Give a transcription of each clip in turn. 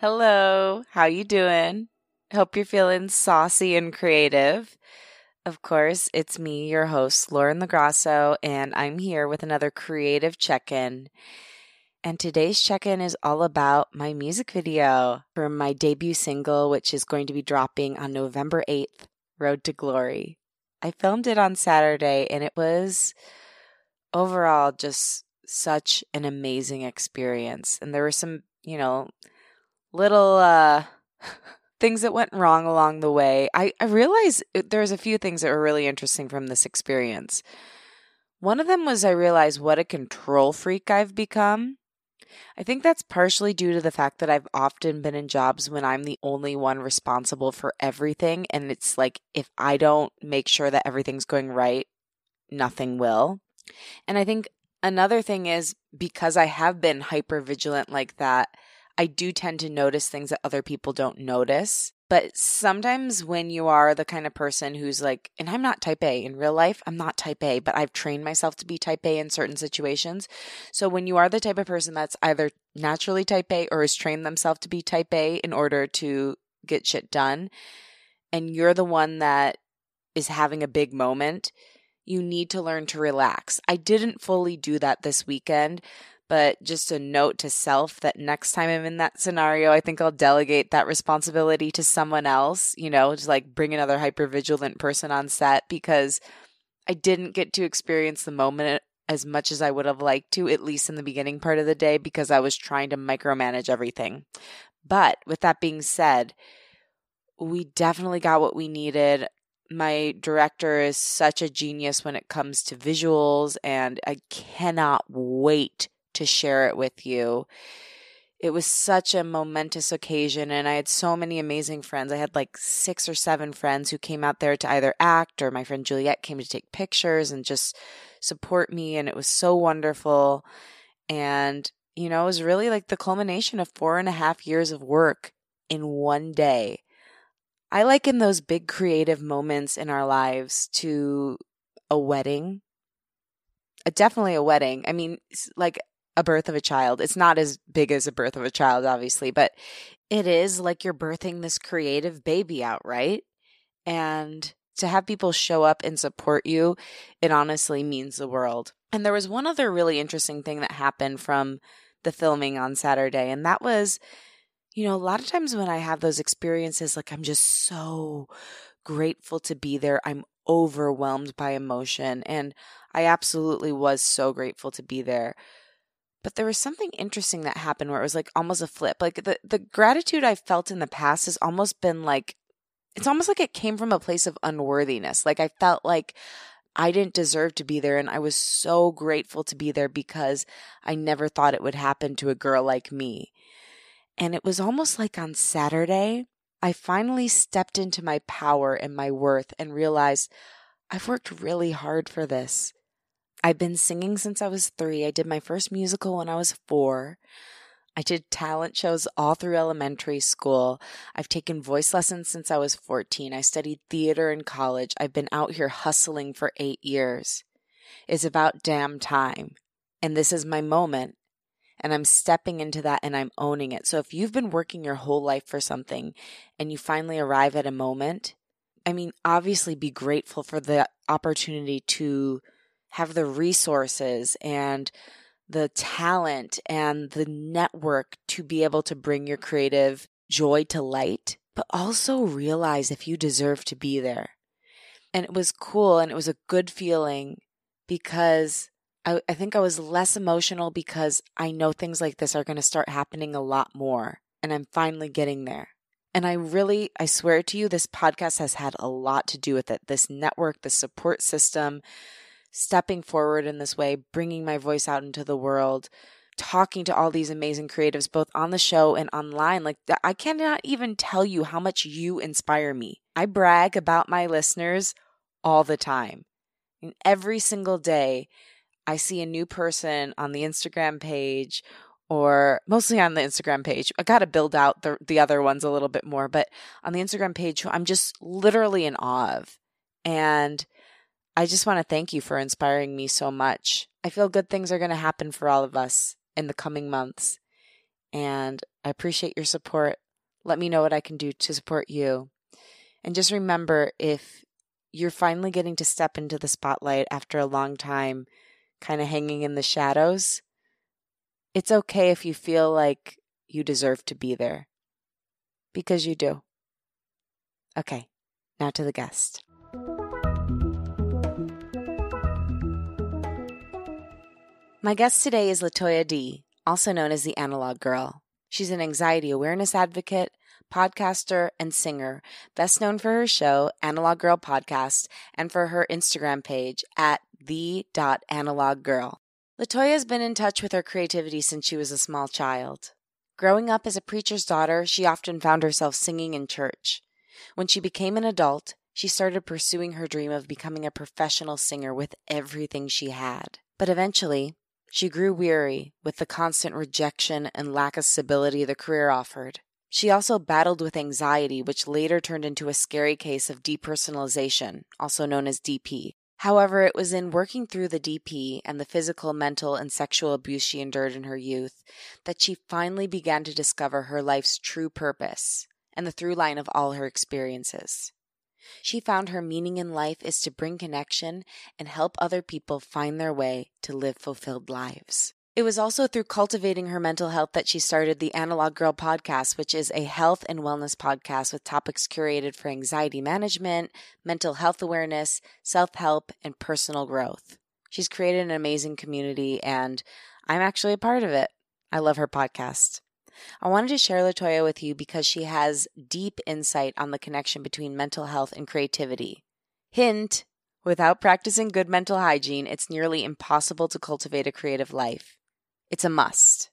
Hello, how you doing? Hope you're feeling saucy and creative. Of course, it's me, your host, Lauren LoGrasso, and I'm here with another creative check-in. And today's check-in is all about my music video for my debut single, which is going to be dropping on November 8th, Road to Glory. I filmed it on Saturday and it was overall just such an amazing experience. And there were some, you know, little uh, things that went wrong along the way. I, I realized there's a few things that were really interesting from this experience. One of them was I realized what a control freak I've become. I think that's partially due to the fact that I've often been in jobs when I'm the only one responsible for everything. And it's like, if I don't make sure that everything's going right, nothing will. And I think another thing is because I have been hyper vigilant like that, I do tend to notice things that other people don't notice. But sometimes when you are the kind of person who's like, and I'm not type A in real life, I'm not type A, but I've trained myself to be type A in certain situations. So when you are the type of person that's either naturally type A or has trained themselves to be type A in order to get shit done, and you're the one that is having a big moment, you need to learn to relax. I didn't fully do that this weekend, but just a note to self that next time I'm in that scenario, I think I'll delegate that responsibility to someone else, you know, just like bring another hyper vigilant person on set because I didn't get to experience the moment as much as I would have liked to, at least in the beginning part of the day, because I was trying to micromanage everything. But with that being said, we definitely got what we needed. My director is such a genius when it comes to visuals, and I cannot wait to share it with you. It was such a momentous occasion, and I had so many amazing friends. I had like six or seven friends who came out there to either act or my friend Juliet came to take pictures and just support me, and it was so wonderful. And, you know, it was really like the culmination of four and a half years of work in one day. I liken those big creative moments in our lives to a wedding. Uh, definitely a wedding. I mean, like a birth of a child. It's not as big as a birth of a child, obviously, but it is like you're birthing this creative baby out, right? And to have people show up and support you, it honestly means the world. And there was one other really interesting thing that happened from the filming on Saturday, and that was, you know, a lot of times when I have those experiences, like I'm just so grateful to be there, I'm overwhelmed by emotion. And I absolutely was so grateful to be there. But there was something interesting that happened where it was like almost a flip. Like the, the gratitude I felt in the past has almost been like, it's almost like it came from a place of unworthiness. Like I felt like I didn't deserve to be there. And I was so grateful to be there because I never thought it would happen to a girl like me. And it was almost like on Saturday, I finally stepped into my power and my worth and realized I've worked really hard for this. I've been singing since I was three. I did my first musical when I was four. I did talent shows all through elementary school. I've taken voice lessons since I was 14. I studied theater in college. I've been out here hustling for eight years. It's about damn time. And this is my moment. And I'm stepping into that and I'm owning it. So if you've been working your whole life for something and you finally arrive at a moment, I mean, obviously be grateful for the opportunity to have the resources and the talent and the network to be able to bring your creative joy to light. but also realize if you deserve to be there. And it was cool and it was a good feeling because I, I think I was less emotional because I know things like this are going to start happening a lot more. And I'm finally getting there. And I really, I swear to you, this podcast has had a lot to do with it. This network, the support system, stepping forward in this way, bringing my voice out into the world, talking to all these amazing creatives, both on the show and online. Like, I cannot even tell you how much you inspire me. I brag about my listeners all the time. And every single day, I see a new person on the Instagram page or mostly on the Instagram page. I got to build out the, the other ones a little bit more, but on the Instagram page, I'm just literally in awe of. And I just want to thank you for inspiring me so much. I feel good things are going to happen for all of us in the coming months. And I appreciate your support. Let me know what I can do to support you. And just remember if you're finally getting to step into the spotlight after a long time, kind of hanging in the shadows, it's okay if you feel like you deserve to be there. Because you do. Okay, now to the guest. My guest today is Latoya D, also known as the Analog Girl. She's an anxiety awareness advocate, podcaster, and singer, best known for her show, Analog Girl Podcast, and for her Instagram page at the.analoggirl. Latoya has been in touch with her creativity since she was a small child. Growing up as a preacher's daughter, she often found herself singing in church. When she became an adult, she started pursuing her dream of becoming a professional singer with everything she had. But eventually, she grew weary with the constant rejection and lack of stability the career offered. She also battled with anxiety, which later turned into a scary case of depersonalization, also known as DP. However, it was in working through the DP and the physical, mental, and sexual abuse she endured in her youth that she finally began to discover her life's true purpose and the through line of all her experiences. She found her meaning in life is to bring connection and help other people find their way to live fulfilled lives. It was also through cultivating her mental health that she started the Analog Girl podcast, which is a health and wellness podcast with topics curated for anxiety management, mental health awareness, self help, and personal growth. She's created an amazing community, and I'm actually a part of it. I love her podcast. I wanted to share Latoya with you because she has deep insight on the connection between mental health and creativity. Hint without practicing good mental hygiene, it's nearly impossible to cultivate a creative life. It's a must.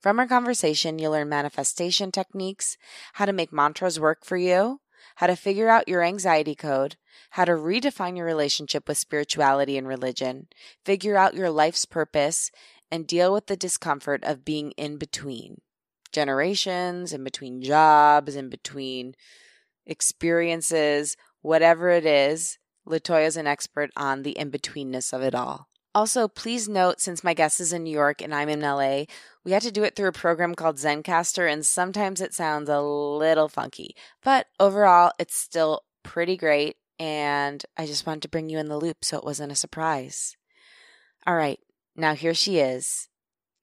From our conversation, you'll learn manifestation techniques, how to make mantras work for you, how to figure out your anxiety code, how to redefine your relationship with spirituality and religion, figure out your life's purpose, and deal with the discomfort of being in between generations, in between jobs, in between experiences, whatever it is. Latoya is an expert on the in betweenness of it all. Also, please note since my guest is in New York and I'm in LA, we had to do it through a program called Zencastr, and sometimes it sounds a little funky. But overall, it's still pretty great, and I just wanted to bring you in the loop so it wasn't a surprise. All right, now here she is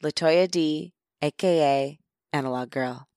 Latoya D, aka Analog Girl.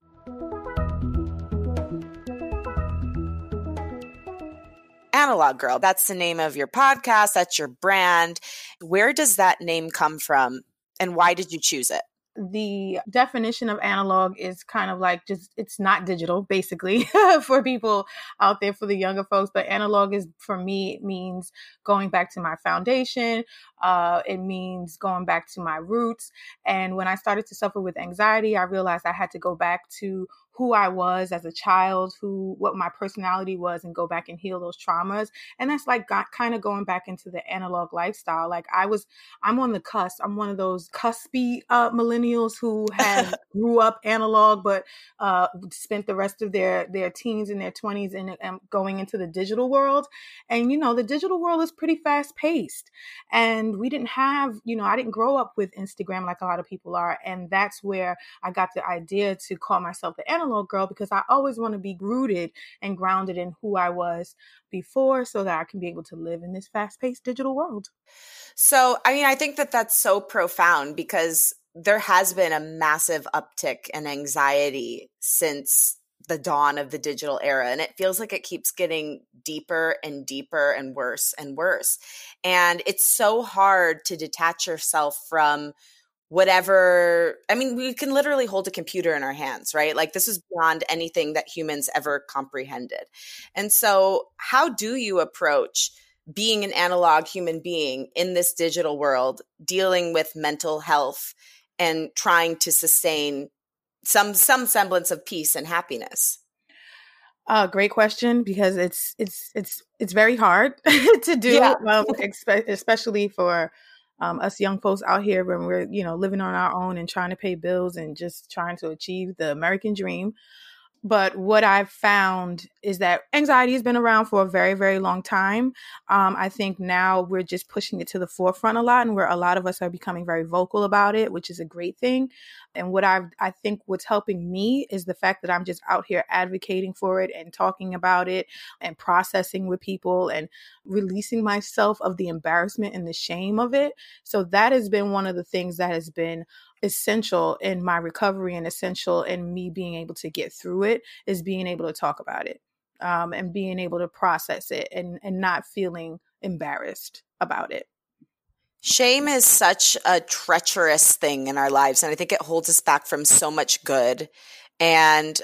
Analog Girl. That's the name of your podcast. That's your brand. Where does that name come from and why did you choose it? The definition of analog is kind of like just it's not digital basically for people out there for the younger folks but analog is for me it means going back to my foundation uh, it means going back to my roots and when i started to suffer with anxiety i realized i had to go back to who I was as a child, who what my personality was, and go back and heal those traumas. And that's like got, kind of going back into the analog lifestyle. Like I was, I'm on the cusp. I'm one of those cuspy uh, millennials who had grew up analog, but uh, spent the rest of their their teens and their 20s and um, going into the digital world. And you know, the digital world is pretty fast paced, and we didn't have, you know, I didn't grow up with Instagram like a lot of people are, and that's where I got the idea to call myself the analog analog girl because I always want to be rooted and grounded in who I was before so that I can be able to live in this fast paced digital world. So, I mean, I think that that's so profound because there has been a massive uptick in anxiety since the dawn of the digital era and it feels like it keeps getting deeper and deeper and worse and worse and it's so hard to detach yourself from whatever i mean we can literally hold a computer in our hands right like this is beyond anything that humans ever comprehended and so how do you approach being an analog human being in this digital world dealing with mental health and trying to sustain some some semblance of peace and happiness? Uh, great question because it's it's it's it's very hard to do, yeah. um, especially for um, us young folks out here when we're you know living on our own and trying to pay bills and just trying to achieve the American dream. But what I've found is that anxiety has been around for a very, very long time. Um, I think now we're just pushing it to the forefront a lot, and where a lot of us are becoming very vocal about it, which is a great thing. And what I've, I think what's helping me is the fact that I'm just out here advocating for it and talking about it and processing with people and releasing myself of the embarrassment and the shame of it. So that has been one of the things that has been essential in my recovery and essential in me being able to get through it is being able to talk about it um, and being able to process it and, and not feeling embarrassed about it. Shame is such a treacherous thing in our lives, and I think it holds us back from so much good. And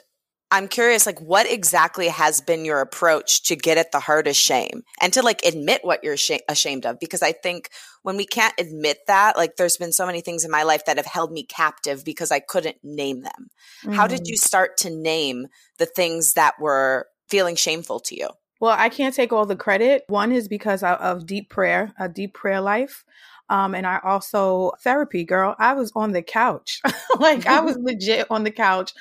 I'm curious, like, what exactly has been your approach to get at the heart of shame and to like admit what you're sh- ashamed of? Because I think when we can't admit that, like, there's been so many things in my life that have held me captive because I couldn't name them. Mm-hmm. How did mm. you start to name the things that were feeling shameful to you? Well, I can't take all the credit. One is because of deep prayer, a deep prayer life. Um, and I also therapy, girl. I was on the couch, like I was legit on the couch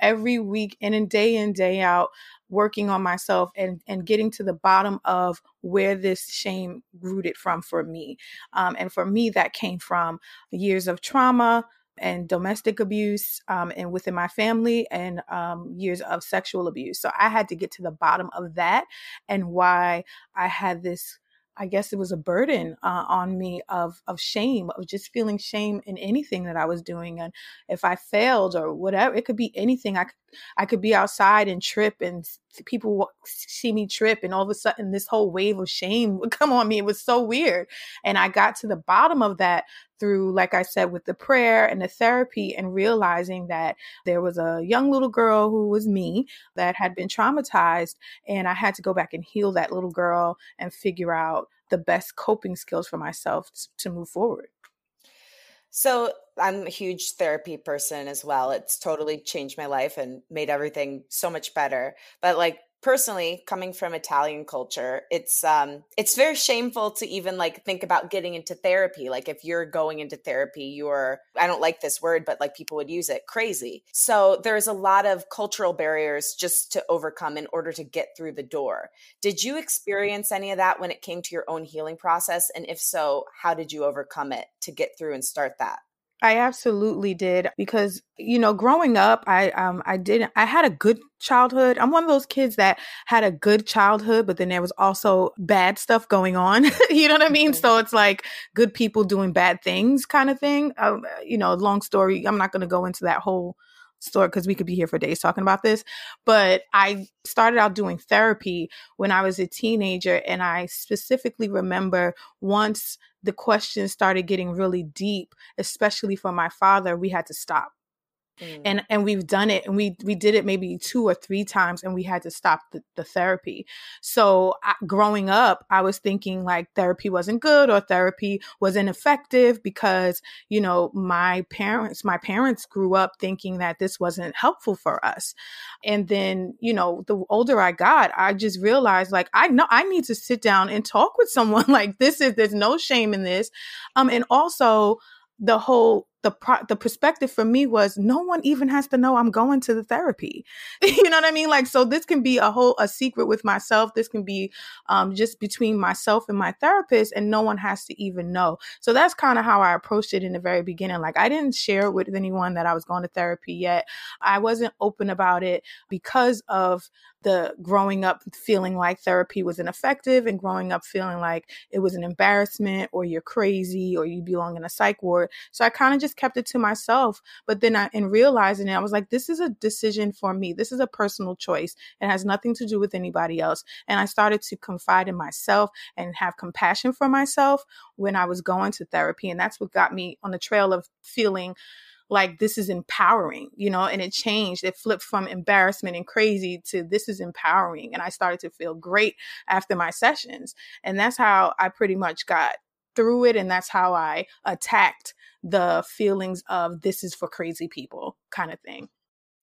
every week in and day in day out working on myself and and getting to the bottom of where this shame rooted from for me. Um, and for me that came from years of trauma and domestic abuse um, and within my family and um, years of sexual abuse. So i had to get to the bottom of that and why i had this I guess it was a burden uh, on me of of shame, of just feeling shame in anything that I was doing, and if I failed or whatever, it could be anything. I could I could be outside and trip, and people see me trip, and all of a sudden this whole wave of shame would come on me. It was so weird, and I got to the bottom of that through, like I said, with the prayer and the therapy, and realizing that there was a young little girl who was me that had been traumatized, and I had to go back and heal that little girl and figure out the best coping skills for myself to move forward. So, I'm a huge therapy person as well. It's totally changed my life and made everything so much better. But like personally coming from italian culture it's um it's very shameful to even like think about getting into therapy. Like if you're going into therapy you're i don't like this word but like people would use it crazy. So there's a lot of cultural barriers just to overcome in order to get through the door. Did you experience any of that when it came to your own healing process? And if so how did you overcome it to get through and start that I absolutely did because you know growing up I um I didn't I had a good childhood. I'm one of those kids that had a good childhood but then there was also bad stuff going on. you know what I mean? Mm-hmm. So it's like good people doing bad things kind of thing. Um, you know, long story. I'm not going to go into that whole story because we could be here for days talking about this. But I started out doing therapy when I was a teenager and I specifically remember once the questions started getting really deep, especially for my father, we had to stop. Mm. And and we've done it and we we did it maybe two or three times and we had to stop the, the therapy. So I, growing up, I was thinking like therapy wasn't good or therapy wasn't effective because, you know, my parents my parents grew up thinking that this wasn't helpful for us. And then, you know, the older I got, I just realized like I know I need to sit down and talk with someone like this is there's no shame in this. Um and also the whole the pro- the perspective for me was no one even has to know I'm going to the therapy. you know what I mean? Like so this can be a whole a secret with myself. This can be um, just between myself and my therapist and no one has to even know. So that's kind of how I approached it in the very beginning. Like I didn't share with anyone that I was going to therapy yet. I wasn't open about it because of the growing up feeling like therapy was ineffective and growing up feeling like it was an embarrassment or you're crazy or you belong in a psych ward. So I kind of just just kept it to myself. But then I, in realizing it, I was like, this is a decision for me. This is a personal choice. It has nothing to do with anybody else. And I started to confide in myself and have compassion for myself when I was going to therapy. And that's what got me on the trail of feeling like this is empowering, you know, and it changed. It flipped from embarrassment and crazy to this is empowering. And I started to feel great after my sessions. And that's how I pretty much got through it. And that's how I attacked the feelings of this is for crazy people kind of thing.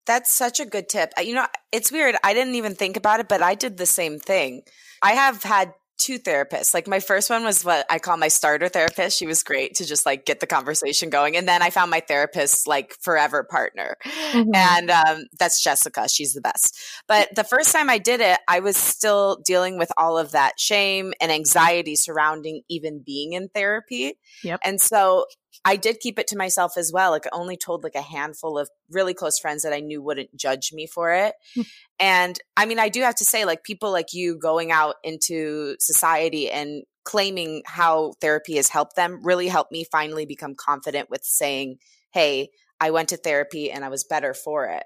That's such a good tip. You know, it's weird. I didn't even think about it, but I did the same thing. I have had two therapists. Like my first one was what I call my starter therapist. She was great to just like get the conversation going. And then I found my therapist like forever partner. Mm-hmm. And um, that's Jessica. She's the best. But the first time I did it, I was still dealing with all of that shame and anxiety surrounding even being in therapy. Yep. And so I did keep it to myself as well. Like I only told like a handful of really close friends that I knew wouldn't judge me for it. Hmm. and I mean, I do have to say, like people like you going out into society and claiming how therapy has helped them really helped me finally become confident with saying, Hey, I went to therapy and I was better for it.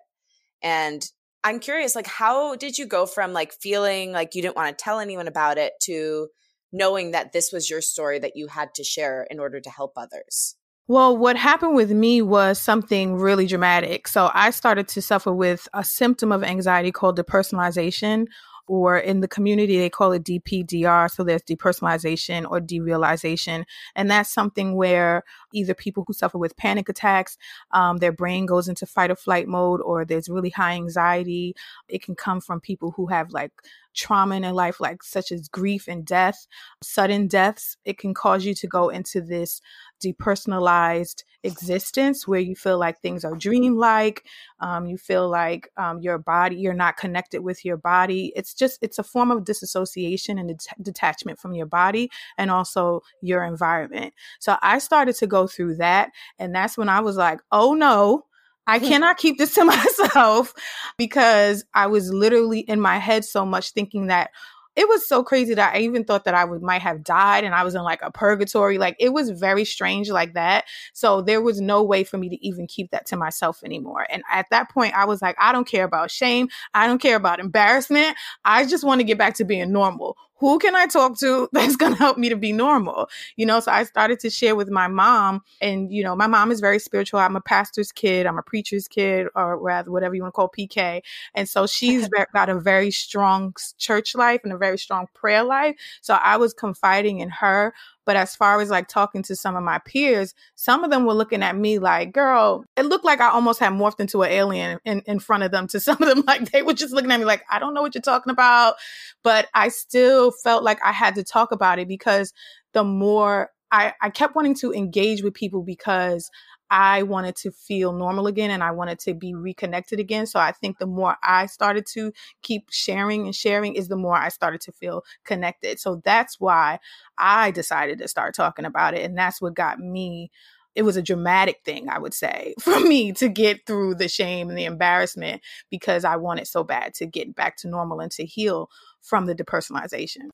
And I'm curious, like, how did you go from like feeling like you didn't want to tell anyone about it to knowing that this was your story that you had to share in order to help others? Well, what happened with me was something really dramatic. So I started to suffer with a symptom of anxiety called depersonalization, or in the community, they call it DPDR. So there's depersonalization or derealization. And that's something where either people who suffer with panic attacks, um, their brain goes into fight or flight mode, or there's really high anxiety. It can come from people who have like trauma in their life, like such as grief and death, sudden deaths, it can cause you to go into this depersonalized existence where you feel like things are dreamlike. Um, you feel like um, your body, you're not connected with your body. It's just, it's a form of disassociation and det- detachment from your body and also your environment. So I started to go through that. And that's when I was like, oh no, I cannot keep this to myself because I was literally in my head so much thinking that it was so crazy that I even thought that I would might have died and I was in like a purgatory. Like it was very strange like that. So there was no way for me to even keep that to myself anymore. And at that point, I was like, I don't care about shame. I don't care about embarrassment. I just want to get back to being normal who can I talk to that's going to help me to be normal? You know, so I started to share with my mom. And, you know, my mom is very spiritual. I'm a pastor's kid, I'm a preacher's kid, or rather, whatever you want to call PK. And so she's got a very strong church life and a very strong prayer life. So I was confiding in her. But as far as like talking to some of my peers, some of them were looking at me like, girl, it looked like I almost had morphed into an alien in, in front of them. To some of them, like they were just looking at me like, I don't know what you're talking about. But I still felt like I had to talk about it because the more I, I kept wanting to engage with people because I wanted to feel normal again and I wanted to be reconnected again. So I think the more I started to keep sharing and sharing is the more I started to feel connected. So that's why I decided to start talking about it. And that's what got me. It was a dramatic thing, I would say, for me to get through the shame and the embarrassment because I wanted so bad to get back to normal and to heal from the depersonalization.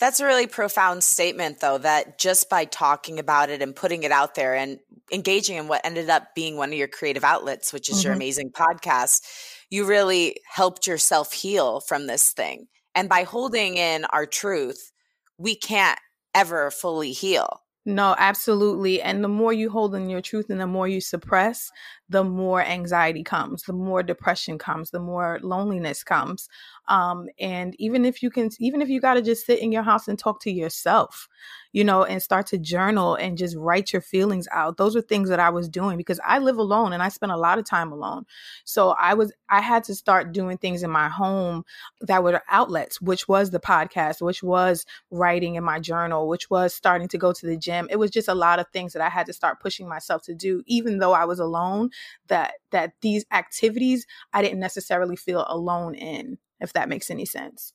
That's a really profound statement, though, that just by talking about it and putting it out there and engaging in what ended up being one of your creative outlets, which is mm-hmm. your amazing podcast, you really helped yourself heal from this thing. And by holding in our truth, we can't ever fully heal. No, absolutely. And the more you hold in your truth and the more you suppress, the more anxiety comes, the more depression comes, the more loneliness comes. Um, and even if you can, even if you got to just sit in your house and talk to yourself, you know, and start to journal and just write your feelings out. Those are things that I was doing because I live alone and I spend a lot of time alone. So I was, I had to start doing things in my home that were outlets, which was the podcast, which was writing in my journal, which was starting to go to the gym. It was just a lot of things that I had to start pushing myself to do, even though I was alone that that these activities I didn't necessarily feel alone in, if that makes any sense.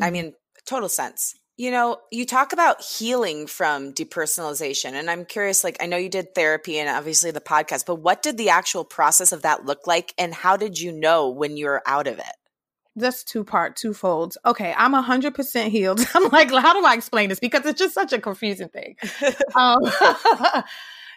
I mean, total sense. You know, you talk about healing from depersonalization, and I'm curious like, I know you did therapy and obviously the podcast, but what did the actual process of that look like? And how did you know when you were out of it? That's two part, two folds. Okay, I'm a hundred percent healed. I'm like, how do I explain this? Because it's just such a confusing thing. um,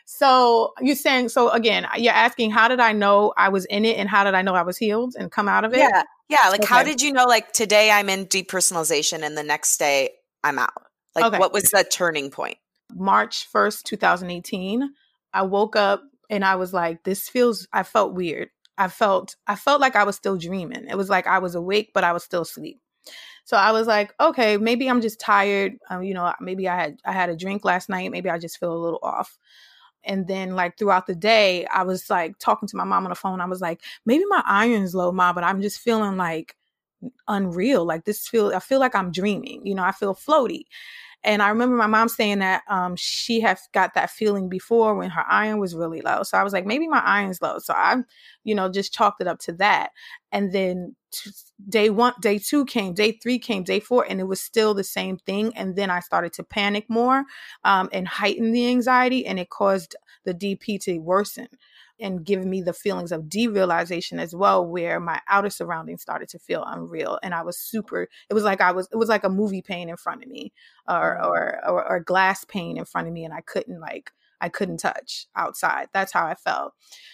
So you're saying, so again, you're asking, how did I know I was in it and how did I know I was healed and come out of it? Yeah. Yeah. Like, okay. how did you know, like, today I'm in depersonalization and the next day I'm out? Like, okay. what was the turning point? March 1st, 2018. I woke up and I was like, this feels, I felt weird. I felt, I felt like I was still dreaming. It was like I was awake, but I was still asleep. So I was like, okay, maybe I'm just tired. Um, you know, maybe I had I had a drink last night. Maybe I just feel a little off. And then like throughout the day, I was like talking to my mom on the phone. I was like, maybe my iron's low, mom, but I'm just feeling like unreal. Like this feel I feel like I'm dreaming. You know, I feel floaty. And I remember my mom saying that um, she had got that feeling before when her iron was really low. So I was like, maybe my iron's low. So I, you know, just chalked it up to that. And then t- day one, day two came, day three came, day four, and it was still the same thing. And then I started to panic more um, and heighten the anxiety, and it caused the DP to worsen and give me the feelings of derealization as well where my outer surroundings started to feel unreal and i was super it was like i was it was like a movie pane in front of me or mm. or or, or glass pane in front of me and i couldn't like i couldn't touch outside. That's how i felt.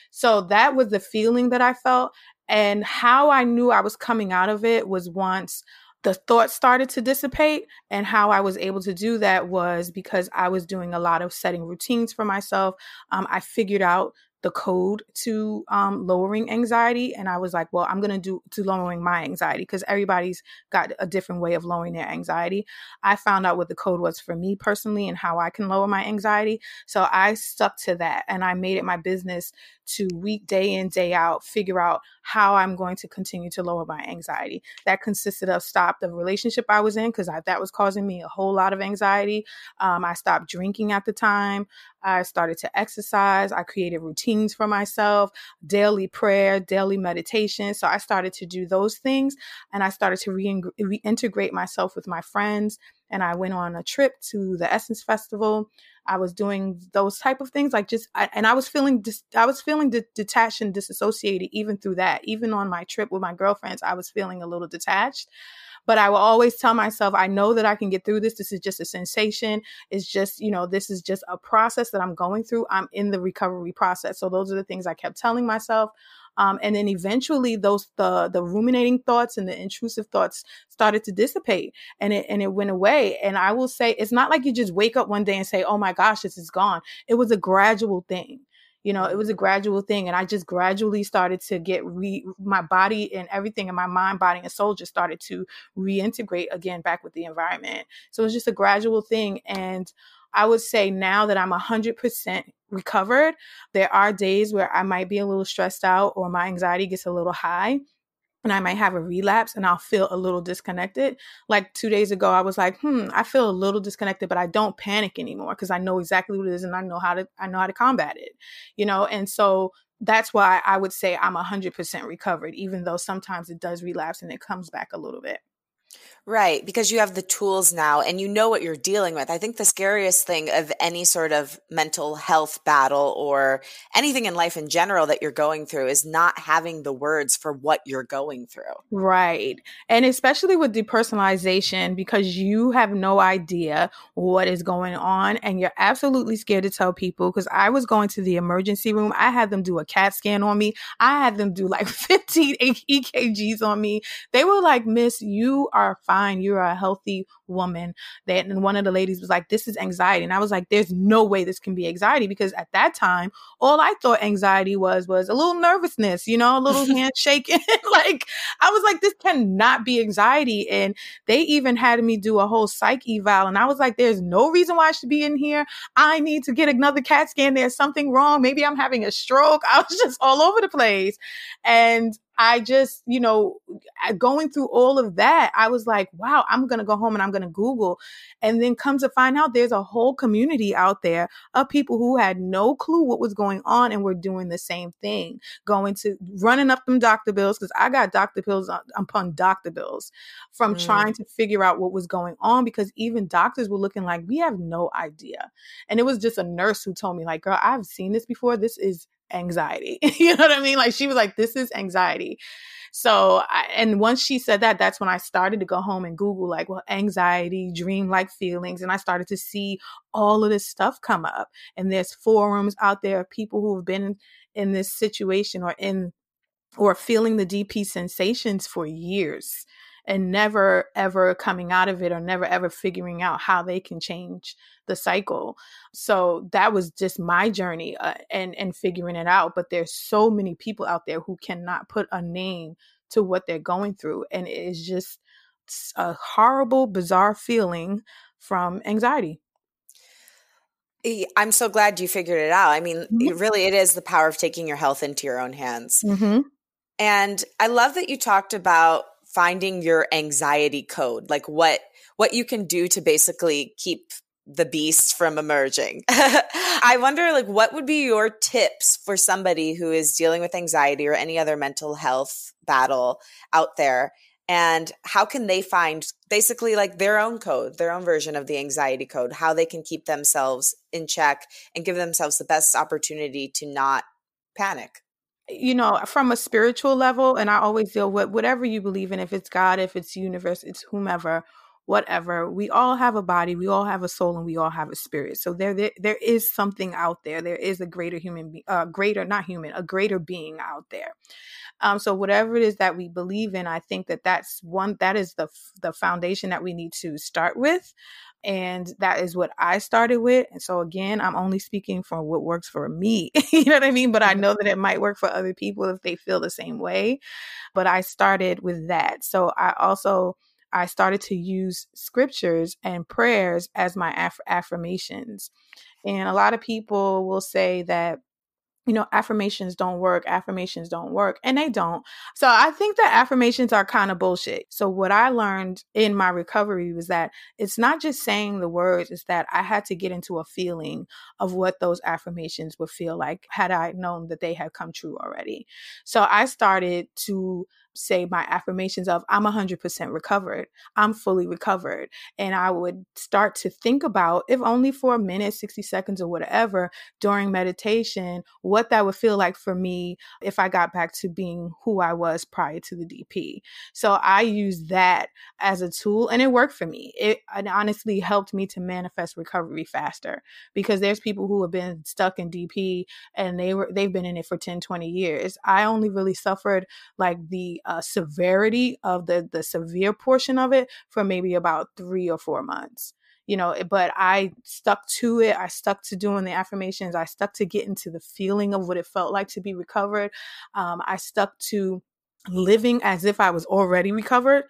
So that was the feeling that i felt and how i knew i was coming out of it was once the thoughts started to dissipate and how i was able to do that was because i was doing a lot of setting routines for myself. Um, i figured out the code to um, lowering anxiety and i was like well i'm going to do to lowering my anxiety because everybody's got a different way of lowering their anxiety. I found out what the code was for me personally and how i can lower my anxiety so i stuck to that and i made it my business to week day in day out figure out how i'm going to continue to lower my anxiety. That consisted of stop the relationship i was in because that was causing me a whole lot of anxiety. Um, i stopped drinking at the time. I started to exercise. I created routines for myself daily prayer daily meditation. So i started to do those things and i started to re- reintegrate myself with my friends and I went on a trip to the Essence Festival. I was doing those type of things, like just, I, and I was feeling, dis, I was feeling de- detached and disassociated even through that. Even on my trip with my girlfriends, I was feeling a little detached. But I will always tell myself, I know that I can get through this. This is just a sensation. It's just, you know, this is just a process that I'm going through. I'm in the recovery process. So those are the things I kept telling myself. Um, and then eventually those the the ruminating thoughts and the intrusive thoughts started to dissipate and it and it went away. And I will say it's not like you just wake up one day and say, Oh my gosh, this is gone. It was a gradual thing you know it was a gradual thing and i just gradually started to get re my body and everything in my mind body and soul just started to reintegrate again back with the environment so it was just a gradual thing and I would say now that I'm 100% recovered, there are days where I might be a little stressed out or my anxiety gets a little high and I might have a relapse and I'll feel a little disconnected. Like two days ago, I was like, hmm, I feel a little disconnected, but I don't panic anymore because I know exactly what it is and I know how to I know how to combat it. You know, and so that's why I would say I'm 100% recovered, even though sometimes it does relapse and it comes back a little bit. Right, because you have the tools now and you know what you're dealing with. I think the scariest thing of any sort of mental health battle or anything in life in general that you're going through is not having the words for what you're going through. Right. And especially with depersonalization, because you have no idea what is going on and you're absolutely scared to tell people. Because I was going to the emergency room, I had them do a CAT scan on me, I had them do like 15 EKGs on me. They were like, Miss, you are fine. You're a healthy woman. That and one of the ladies was like, This is anxiety. And I was like, There's no way this can be anxiety because at that time, all I thought anxiety was was a little nervousness, you know, a little hand shaking. like I was like, this cannot be anxiety. And they even had me do a whole psych eval. And I was like, there's no reason why I should be in here. I need to get another CAT scan. There's something wrong. Maybe I'm having a stroke. I was just all over the place. And I just, you know, going through all of that, I was like, wow, I'm going to go home and I'm going to Google. And then come to find out there's a whole community out there of people who had no clue what was going on and were doing the same thing, going to running up them doctor bills because I got doctor bills upon doctor bills from mm. trying to figure out what was going on because even doctors were looking like, we have no idea. And it was just a nurse who told me, like, girl, I've seen this before. This is anxiety. you know what I mean? Like she was like, this is anxiety. So, I, and once she said that, that's when I started to go home and Google, like, well, anxiety, dream like feelings. And I started to see all of this stuff come up. And there's forums out there of people who have been in this situation or in or feeling the DP sensations for years and never ever coming out of it or never ever figuring out how they can change the cycle so that was just my journey uh, and and figuring it out but there's so many people out there who cannot put a name to what they're going through and it is just a horrible bizarre feeling from anxiety I'm so glad you figured it out. I mean, mm-hmm. really, it is the power of taking your health into your own hands. Mm-hmm. And I love that you talked about finding your anxiety code, like what what you can do to basically keep the beast from emerging. I wonder like what would be your tips for somebody who is dealing with anxiety or any other mental health battle out there and how can they find basically like their own code, their own version of the anxiety code, how they can keep themselves in check and give themselves the best opportunity to not panic you know, from a spiritual level, and I always deal with whatever you believe in, if it's God, if it's universe, it's whomever, whatever. We all have a body, we all have a soul, and we all have a spirit. So there, there, there is something out there. There is a greater human, be- uh, greater, not human, a greater being out there. Um, so whatever it is that we believe in, I think that that's one that is the the foundation that we need to start with and that is what I started with. And so again, I'm only speaking for what works for me. you know what I mean? But I mm-hmm. know that it might work for other people if they feel the same way. But I started with that. So I also I started to use scriptures and prayers as my aff- affirmations. And a lot of people will say that you know, affirmations don't work, affirmations don't work, and they don't. So I think that affirmations are kind of bullshit. So what I learned in my recovery was that it's not just saying the words, it's that I had to get into a feeling of what those affirmations would feel like had I known that they had come true already. So I started to say my affirmations of I'm 100% recovered. I'm fully recovered. And I would start to think about, if only for a minute, 60 seconds, or whatever, during meditation, what that would feel like for me if I got back to being who I was prior to the DP. So I use that as a tool and it worked for me. It, it honestly helped me to manifest recovery faster because there's people who have been stuck in DP and they were they've been in it for 10, 20 years. I only really suffered like the uh, severity of the the severe portion of it for maybe about three or four months you know but i stuck to it i stuck to doing the affirmations i stuck to getting to the feeling of what it felt like to be recovered um, i stuck to living as if I was already recovered.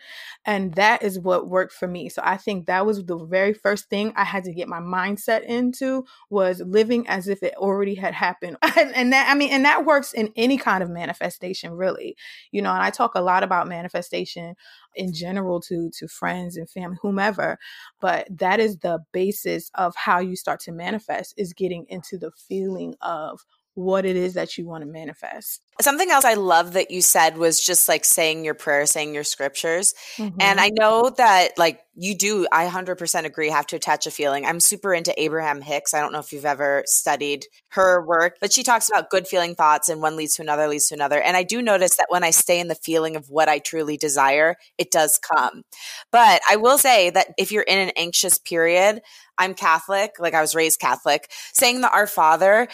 And that is what worked for me. So I think that was the very first thing I had to get my mindset into was living as if it already had happened. and, and that, I mean, and that works in any kind of manifestation, really. You know, and I talk a lot about manifestation in general to to friends and family whomever but that is the basis of how you start to manifest is getting into the feeling of what it is that you want to manifest. Something else I love that you said was just like saying your prayer, saying your scriptures. Mm-hmm. And I know that like you do, I 100% agree, have to attach a feeling. I'm super into Abraham Hicks. I don't know if you've ever studied her work, but she talks about good feeling thoughts and one leads to another, leads to another. And I do notice that when I stay in the feeling of what I truly desire, it does come. But I will say that if you're in an anxious period, I'm Catholic, like I was raised Catholic, saying the Our Father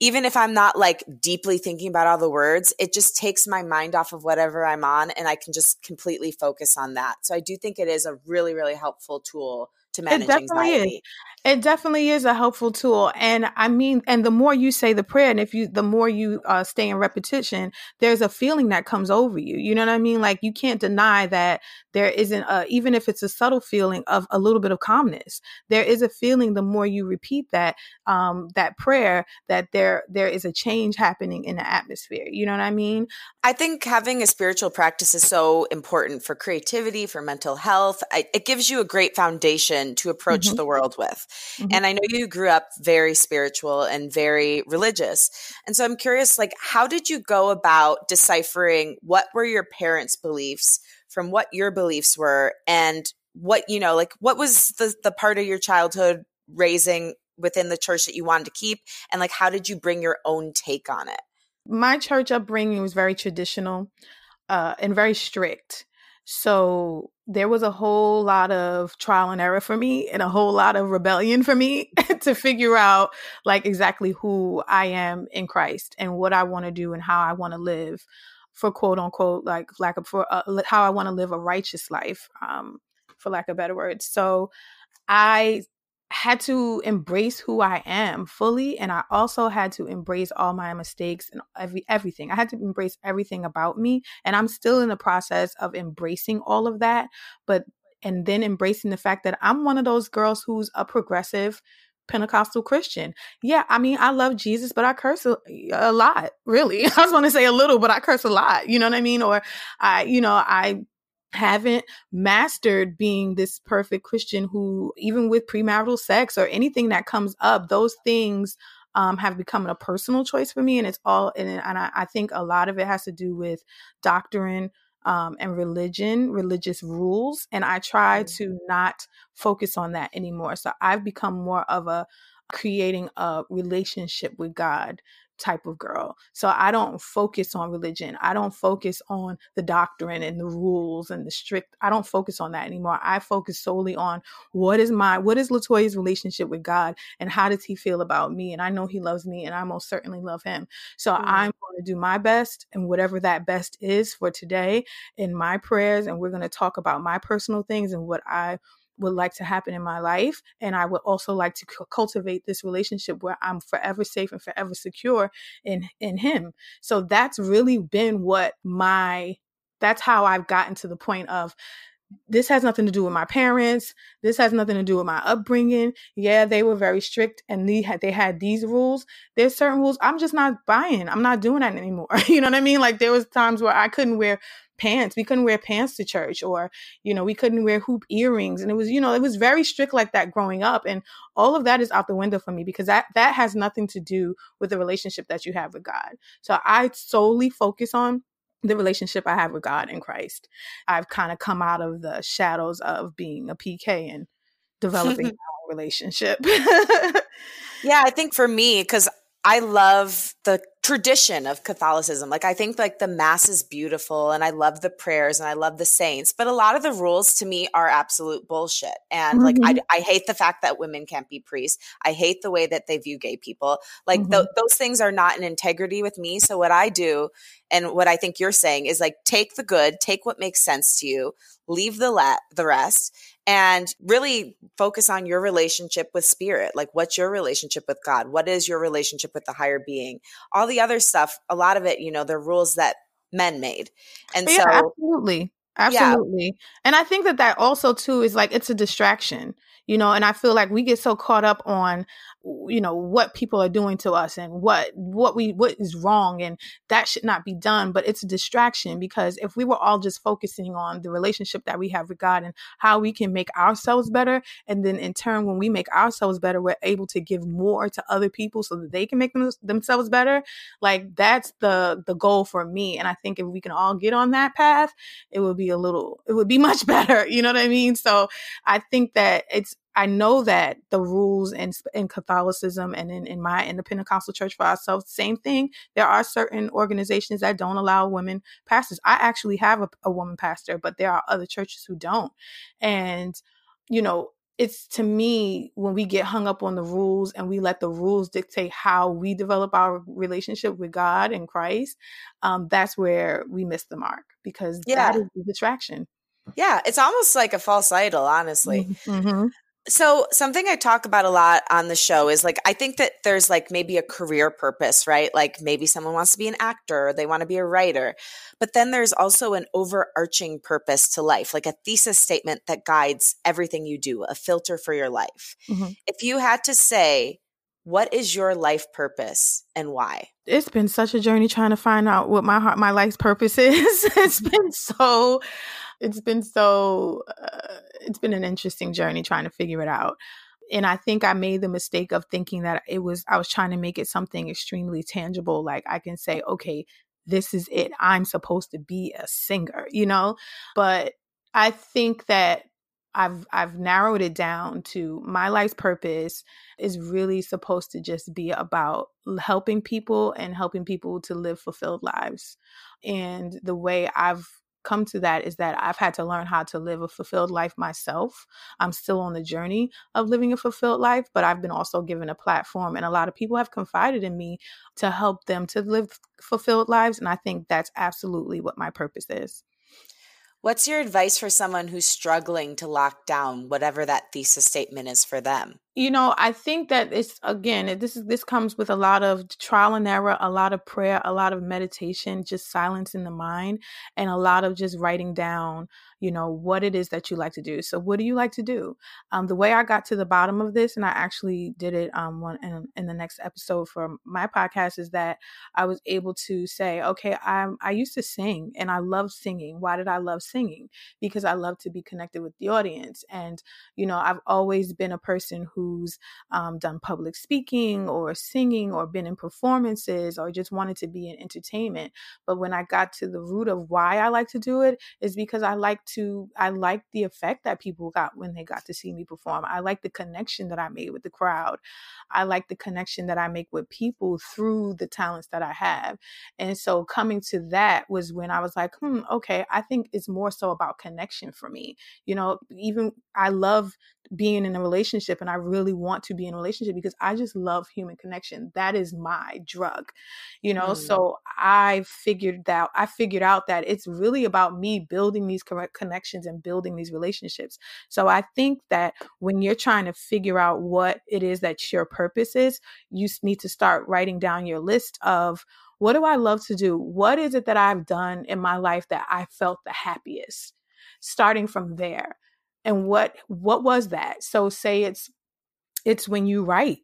even if I'm not like deeply thinking about all the words, it just takes my mind off of whatever I'm on and I can just completely focus on that. So I do think it is a really, really helpful tool to manage it anxiety. Is. It definitely is a helpful tool. And I mean, and the more you say the prayer, and if you, the more you uh, stay in repetition, there's a feeling that comes over you. You know what I mean? Like you can't deny that there isn't a, even if it's a subtle feeling of a little bit of calmness, there is a feeling the more you repeat that, um, that prayer, that there, there is a change happening in the atmosphere. You know what I mean? I think having a spiritual practice is so important for creativity, for mental health. I, it gives you a great foundation to approach mm-hmm. the world with. Mm-hmm. And I know you grew up very spiritual and very religious. And so I'm curious, like, how did you go about deciphering what were your parents' beliefs from what your beliefs were and what, you know, like what was the, the part of your childhood raising within the church that you wanted to keep? And like, how did you bring your own take on it? My church upbringing was very traditional uh, and very strict. So there was a whole lot of trial and error for me and a whole lot of rebellion for me to figure out like exactly who I am in Christ and what I want to do and how I want to live for quote unquote like lack of for uh, how I want to live a righteous life um for lack of better words. So I had to embrace who I am fully and I also had to embrace all my mistakes and every everything. I had to embrace everything about me and I'm still in the process of embracing all of that, but and then embracing the fact that I'm one of those girls who's a progressive Pentecostal Christian. Yeah, I mean, I love Jesus, but I curse a, a lot, really. I was going to say a little, but I curse a lot. You know what I mean? Or I, you know, I haven't mastered being this perfect Christian who, even with premarital sex or anything that comes up, those things um, have become a personal choice for me. And it's all, and, and I, I, think a lot of it has to do with doctrine um, and religion, religious rules. And I try mm. to not focus on that anymore. So I've become more of a creating a relationship with God type of girl. So I don't focus on religion. I don't focus on the doctrine and the rules and the strict. I don't focus on that anymore. I focus solely on what is my what is Latoya's relationship with God and how does he feel about me? And I know he loves me and I most certainly love him. So mm-hmm. I'm going to do my best and whatever that best is for today in my prayers and we're going to talk about my personal things and what I would like to happen in my life. And I would also like to c- cultivate this relationship where I'm forever safe and forever secure in, in Him. So that's really been what my, that's how I've gotten to the point of this has nothing to do with my parents. This has nothing to do with my upbringing. Yeah, they were very strict and they had they had these rules. There's certain rules I'm just not buying. I'm not doing that anymore. you know what I mean? Like there was times where I couldn't wear pants. We couldn't wear pants to church or, you know, we couldn't wear hoop earrings. And it was, you know, it was very strict like that growing up. And all of that is out the window for me because that that has nothing to do with the relationship that you have with God. So I solely focus on the relationship I have with God in Christ. I've kind of come out of the shadows of being a PK and developing a relationship. yeah, I think for me, because I love the tradition of Catholicism. Like I think like the mass is beautiful and I love the prayers and I love the saints, but a lot of the rules to me are absolute bullshit. And mm-hmm. like I, mm-hmm. I hate the fact that women can't be priests. I hate the way that they view gay people. Like mm-hmm. th- those things are not in integrity with me. So what I do and what I think you're saying is like take the good, take what makes sense to you, leave the la- the rest and really focus on your relationship with spirit. Like, what's your relationship with God? What is your relationship with the higher being? All the other stuff, a lot of it, you know, they're rules that men made. And yeah, so, absolutely. Absolutely. Yeah. And I think that that also, too, is like it's a distraction you know and i feel like we get so caught up on you know what people are doing to us and what what we what is wrong and that should not be done but it's a distraction because if we were all just focusing on the relationship that we have with God and how we can make ourselves better and then in turn when we make ourselves better we're able to give more to other people so that they can make them, themselves better like that's the the goal for me. And I think if we can all get on that path it would be a little it would be much better you know what I mean? So I think that it's I know that the rules in, in Catholicism and in, in my in the Pentecostal church for ourselves, same thing. There are certain organizations that don't allow women pastors. I actually have a, a woman pastor, but there are other churches who don't. And, you know, it's to me when we get hung up on the rules and we let the rules dictate how we develop our relationship with God and Christ, um, that's where we miss the mark because yeah. that is the distraction. Yeah, it's almost like a false idol, honestly. Mm-hmm. So, something I talk about a lot on the show is like, I think that there's like maybe a career purpose, right? Like maybe someone wants to be an actor, or they want to be a writer. But then there's also an overarching purpose to life, like a thesis statement that guides everything you do, a filter for your life. Mm-hmm. If you had to say, what is your life purpose and why? It's been such a journey trying to find out what my heart, my life's purpose is. it's been so it's been so uh, it's been an interesting journey trying to figure it out and i think i made the mistake of thinking that it was i was trying to make it something extremely tangible like i can say okay this is it i'm supposed to be a singer you know but i think that I've I've narrowed it down to my life's purpose is really supposed to just be about helping people and helping people to live fulfilled lives. And the way I've come to that is that I've had to learn how to live a fulfilled life myself. I'm still on the journey of living a fulfilled life, but I've been also given a platform and a lot of people have confided in me to help them to live fulfilled lives and I think that's absolutely what my purpose is. What's your advice for someone who's struggling to lock down whatever that thesis statement is for them? You know i think that it's again this is this comes with a lot of trial and error a lot of prayer a lot of meditation just silence in the mind and a lot of just writing down you know what it is that you like to do. So what do you like to do? Um, the way i got to the bottom of this and i actually did it um, one in, in the next episode for my podcast is that i was able to say okay i i used to sing and i love singing. Why did i love singing? Because i love to be connected with the audience and you know i've always been a person who who's um, done public speaking or singing or been in performances or just wanted to be in entertainment. But when I got to the root of why I like to do it is because I like to, I like the effect that people got when they got to see me perform. I like the connection that I made with the crowd. I like the connection that I make with people through the talents that I have. And so coming to that was when I was like, hmm, okay, I think it's more so about connection for me. You know, even I love being in a relationship and I really want to be in a relationship because I just love human connection. That is my drug. You know, mm. so I figured that I figured out that it's really about me building these correct connections and building these relationships. So I think that when you're trying to figure out what it is that your purpose is, you need to start writing down your list of what do I love to do? What is it that I've done in my life that I felt the happiest? Starting from there and what what was that so say it's it's when you write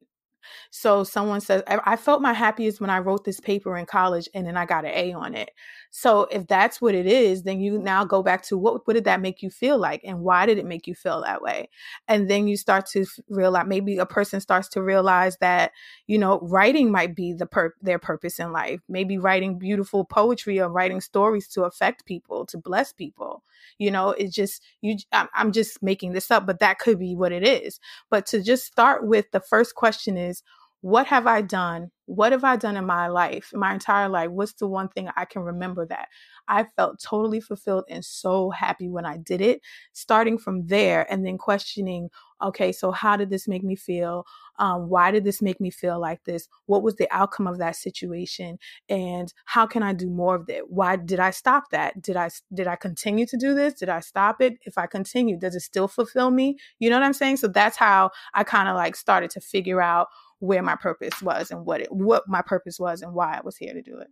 so someone says, I felt my happiest when I wrote this paper in college and then I got an A on it. So if that's what it is, then you now go back to what, what did that make you feel like? And why did it make you feel that way? And then you start to realize, maybe a person starts to realize that, you know, writing might be the per- their purpose in life. Maybe writing beautiful poetry or writing stories to affect people, to bless people. You know, it's just, you, I'm just making this up, but that could be what it is. But to just start with the first question is, what have I done? What have I done in my life, my entire life? What's the one thing I can remember that I felt totally fulfilled and so happy when I did it? Starting from there and then questioning, okay, so how did this make me feel? Um, why did this make me feel like this? What was the outcome of that situation? And how can I do more of it? Why did I stop that? Did I did I continue to do this? Did I stop it? If I continue, does it still fulfill me? You know what I'm saying? So that's how I kind of like started to figure out where my purpose was and what it what my purpose was and why I was here to do it.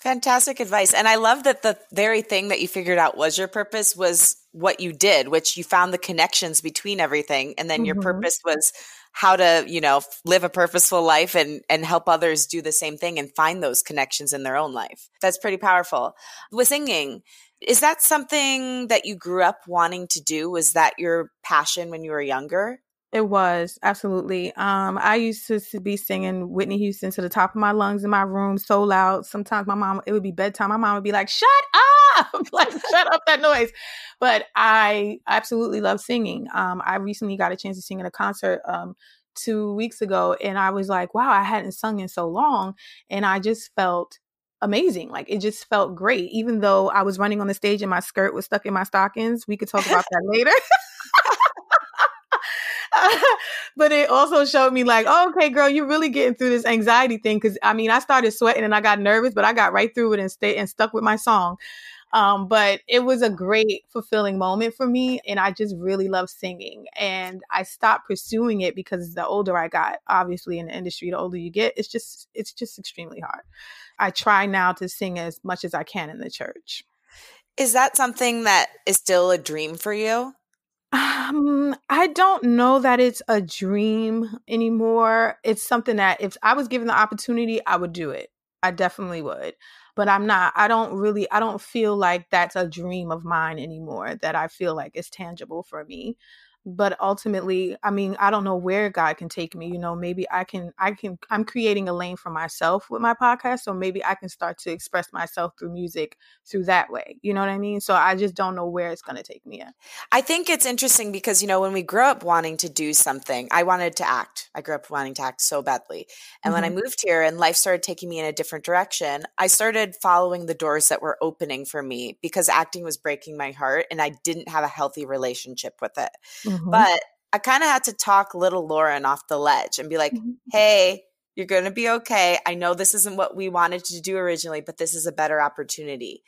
Fantastic advice. And I love that the very thing that you figured out was your purpose was what you did, which you found the connections between everything. And then mm-hmm. your purpose was how to, you know, live a purposeful life and, and help others do the same thing and find those connections in their own life. That's pretty powerful. With singing, is that something that you grew up wanting to do? Was that your passion when you were younger? It was absolutely. Um, I used to, to, be singing Whitney Houston to the top of my lungs in my room, so loud. Sometimes my mom, it would be bedtime. My mom would be like, "Shut up! like, shut up that noise." But I absolutely love singing. Um, I recently got a chance to sing at a concert um, two weeks ago, and I was like, "Wow, I hadn't sung in so long," and I just felt amazing. Like it just felt great, even though I was running on the stage and my skirt was stuck in my stockings. We could talk about that later. but it also showed me like, oh, okay, girl, you're really getting through this anxiety thing. Cause I mean, I started sweating and I got nervous, but I got right through it and stayed and stuck with my song. Um, but it was a great fulfilling moment for me. And I just really love singing. And I stopped pursuing it because the older I got, obviously in the industry, the older you get, it's just, it's just extremely hard. I try now to sing as much as I can in the church. Is that something that is still a dream for you? Um, I don't know that it's a dream anymore. It's something that if I was given the opportunity, I would do it. I definitely would. But I'm not. I don't really I don't feel like that's a dream of mine anymore that I feel like is tangible for me but ultimately i mean i don't know where god can take me you know maybe i can i can i'm creating a lane for myself with my podcast so maybe i can start to express myself through music through that way you know what i mean so i just don't know where it's going to take me at i think it's interesting because you know when we grew up wanting to do something i wanted to act i grew up wanting to act so badly and mm-hmm. when i mm-hmm. moved here and life started taking me in a different direction i started following the doors that were opening for me because acting was breaking my heart and i didn't have a healthy relationship with it Mm-hmm. But I kind of had to talk little Lauren off the ledge and be like, mm-hmm. hey, you're going to be okay. I know this isn't what we wanted to do originally, but this is a better opportunity.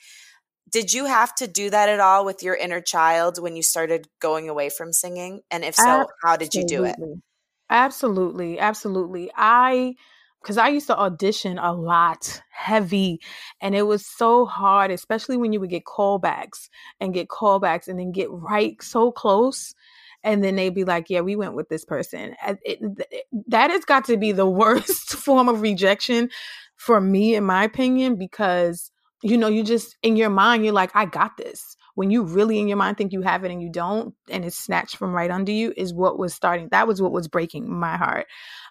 Did you have to do that at all with your inner child when you started going away from singing? And if so, absolutely. how did you do it? Absolutely. Absolutely. I because I used to audition a lot, heavy, and it was so hard, especially when you would get callbacks and get callbacks and then get right so close and then they'd be like, "Yeah, we went with this person." It, it, that has got to be the worst form of rejection for me, in my opinion, because you know, you just in your mind, you're like, "I got this." When you really in your mind think you have it and you don't, and it's snatched from right under you, is what was starting. That was what was breaking my heart.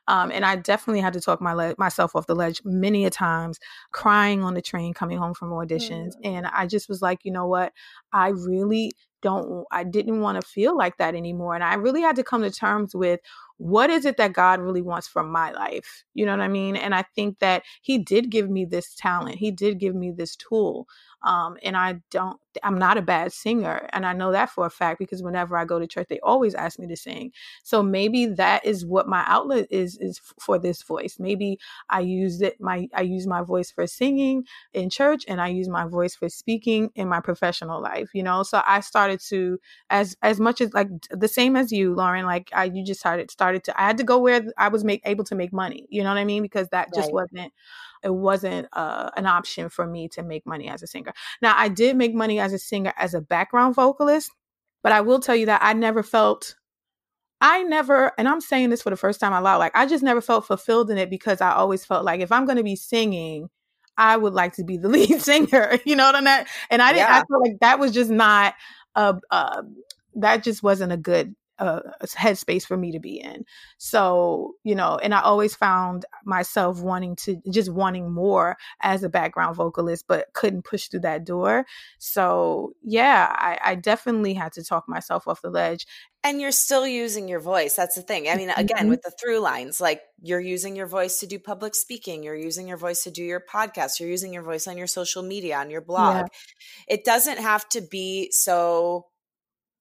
Um, and I definitely had to talk my le- myself off the ledge many a times, crying on the train coming home from auditions. Mm. And I just was like, you know what? I really don't I didn't want to feel like that anymore and I really had to come to terms with what is it that God really wants from my life? You know what I mean? And I think that he did give me this talent. He did give me this tool. Um, and I don't, I'm not a bad singer. And I know that for a fact because whenever I go to church, they always ask me to sing. So maybe that is what my outlet is, is for this voice. Maybe I use it, my, I use my voice for singing in church and I use my voice for speaking in my professional life, you know? So I started to, as, as much as like the same as you, Lauren, like I, you just started, started to, I had to go where I was make, able to make money, you know what I mean? Because that just wasn't, it wasn't uh, an option for me to make money as a singer. Now, I did make money as a singer as a background vocalist, but I will tell you that I never felt I never, and I'm saying this for the first time out loud, like I just never felt fulfilled in it because I always felt like if I'm going to be singing, I would like to be the lead singer. You know what I mean? And I didn't. Yeah. I feel like that was just not a. Uh, that just wasn't a good a, headspace for me to be in. So, you know, and I always found myself wanting to just wanting more as a background vocalist, but couldn't push through that door. So, yeah, I, I definitely had to talk myself off the ledge. And you're still using your voice. That's the thing. I mean, again, mm-hmm. with the through lines, like you're using your voice to do public speaking, you're using your voice to do your podcast, you're using your voice on your social media, on your blog. Yeah. It doesn't have to be so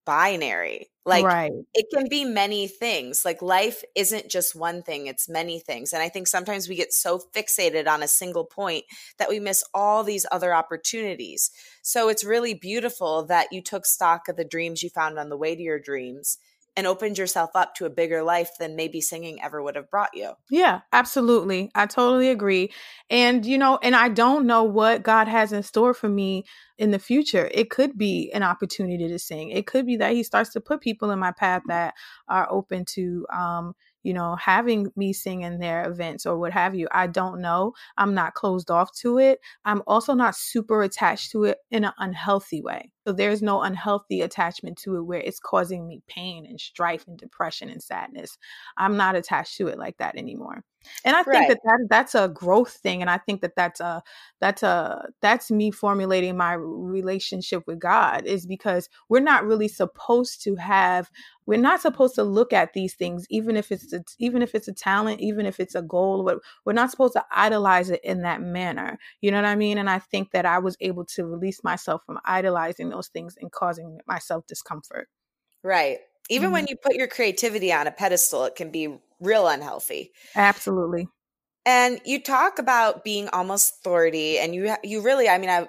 binary. Like right. it can be many things. Like life isn't just one thing, it's many things. And I think sometimes we get so fixated on a single point that we miss all these other opportunities. So it's really beautiful that you took stock of the dreams you found on the way to your dreams and opened yourself up to a bigger life than maybe singing ever would have brought you. Yeah, absolutely. I totally agree. And, you know, and I don't know what God has in store for me in the future. It could be an opportunity to sing. It could be that He starts to put people in my path that are open to, um, you know, having me sing in their events or what have you. I don't know. I'm not closed off to it. I'm also not super attached to it in an unhealthy way. So there's no unhealthy attachment to it where it's causing me pain and strife and depression and sadness. I'm not attached to it like that anymore. And I think right. that, that that's a growth thing and I think that that's a that's a that's me formulating my relationship with God is because we're not really supposed to have we're not supposed to look at these things even if it's a, even if it's a talent even if it's a goal we're not supposed to idolize it in that manner you know what i mean and i think that i was able to release myself from idolizing those things and causing myself discomfort right even mm-hmm. when you put your creativity on a pedestal it can be real unhealthy absolutely and you talk about being almost 30 and you you really i mean i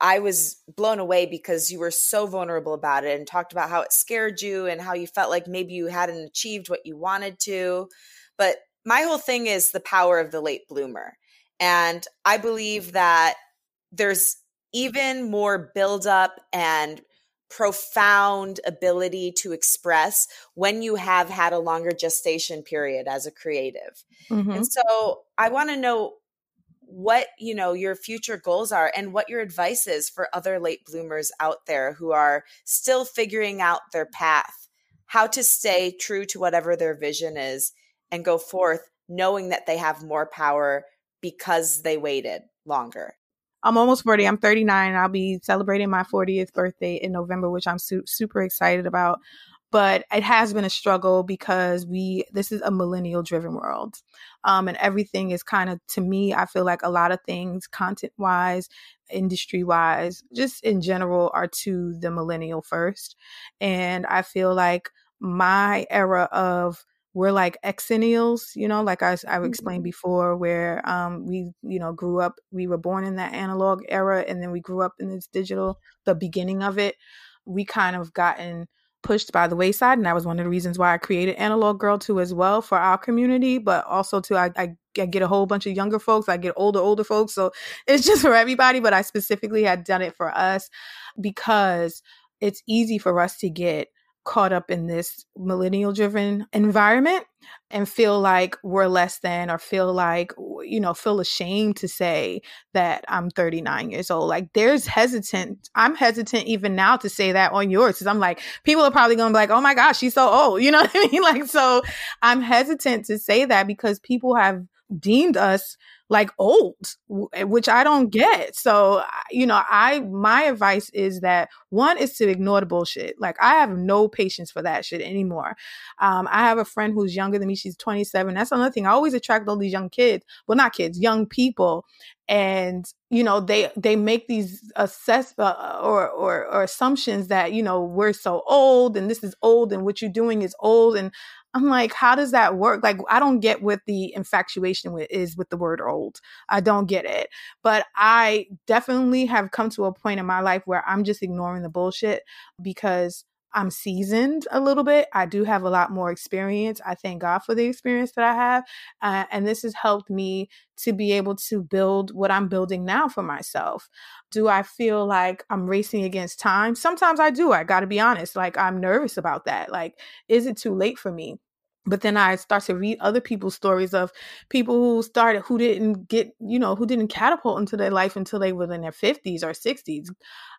I was blown away because you were so vulnerable about it and talked about how it scared you and how you felt like maybe you hadn't achieved what you wanted to. But my whole thing is the power of the late bloomer. And I believe that there's even more buildup and profound ability to express when you have had a longer gestation period as a creative. Mm-hmm. And so I want to know what you know your future goals are and what your advice is for other late bloomers out there who are still figuring out their path how to stay true to whatever their vision is and go forth knowing that they have more power because they waited longer. I'm almost 40. I'm 39. I'll be celebrating my 40th birthday in November, which I'm su- super excited about. But it has been a struggle because we this is a millennial driven world. Um, and everything is kind of to me, I feel like a lot of things content wise, industry wise, just in general are to the millennial first. And I feel like my era of we're like exennials, you know, like I, I explained mm-hmm. before, where um, we, you know, grew up, we were born in that analog era and then we grew up in this digital, the beginning of it. We kind of gotten pushed by the wayside. And that was one of the reasons why I created Analog Girl too as well for our community, but also to, I, I, I get a whole bunch of younger folks, I get older, older folks. So it's just for everybody, but I specifically had done it for us because it's easy for us to get caught up in this millennial driven environment and feel like we're less than or feel like you know feel ashamed to say that I'm 39 years old. Like there's hesitant I'm hesitant even now to say that on yours cuz I'm like people are probably to be like oh my gosh she's so old. You know what I mean? Like so I'm hesitant to say that because people have deemed us like old eh, which i don't get. So you know i my advice is that one is to ignore the bullshit. Like i have no patience for that shit anymore. Um, i have a friend who's younger than me. She's 27 that's another thing. I always attract all these young kids well not kids young people. And you know they they make these assess uh, or, or or assumptions that you know we're so old and this is old and what you're doing is old and I'm like, how does that work? Like, I don't get what the infatuation with is with the word old. I don't get it. But I definitely have come to a point in my life where I'm just ignoring the bullshit because I'm seasoned a little bit. I do have a lot more experience. I thank God for the experience that I have. Uh, and this has helped me to be able to build what I'm building now for myself. Do I feel like I'm racing against time? Sometimes I do. I got to be honest. Like, I'm nervous about that. Like, is it too late for me? But then I start to read other people's stories of people who started who didn't get, you know, who didn't catapult into their life until they were in their 50s or 60s.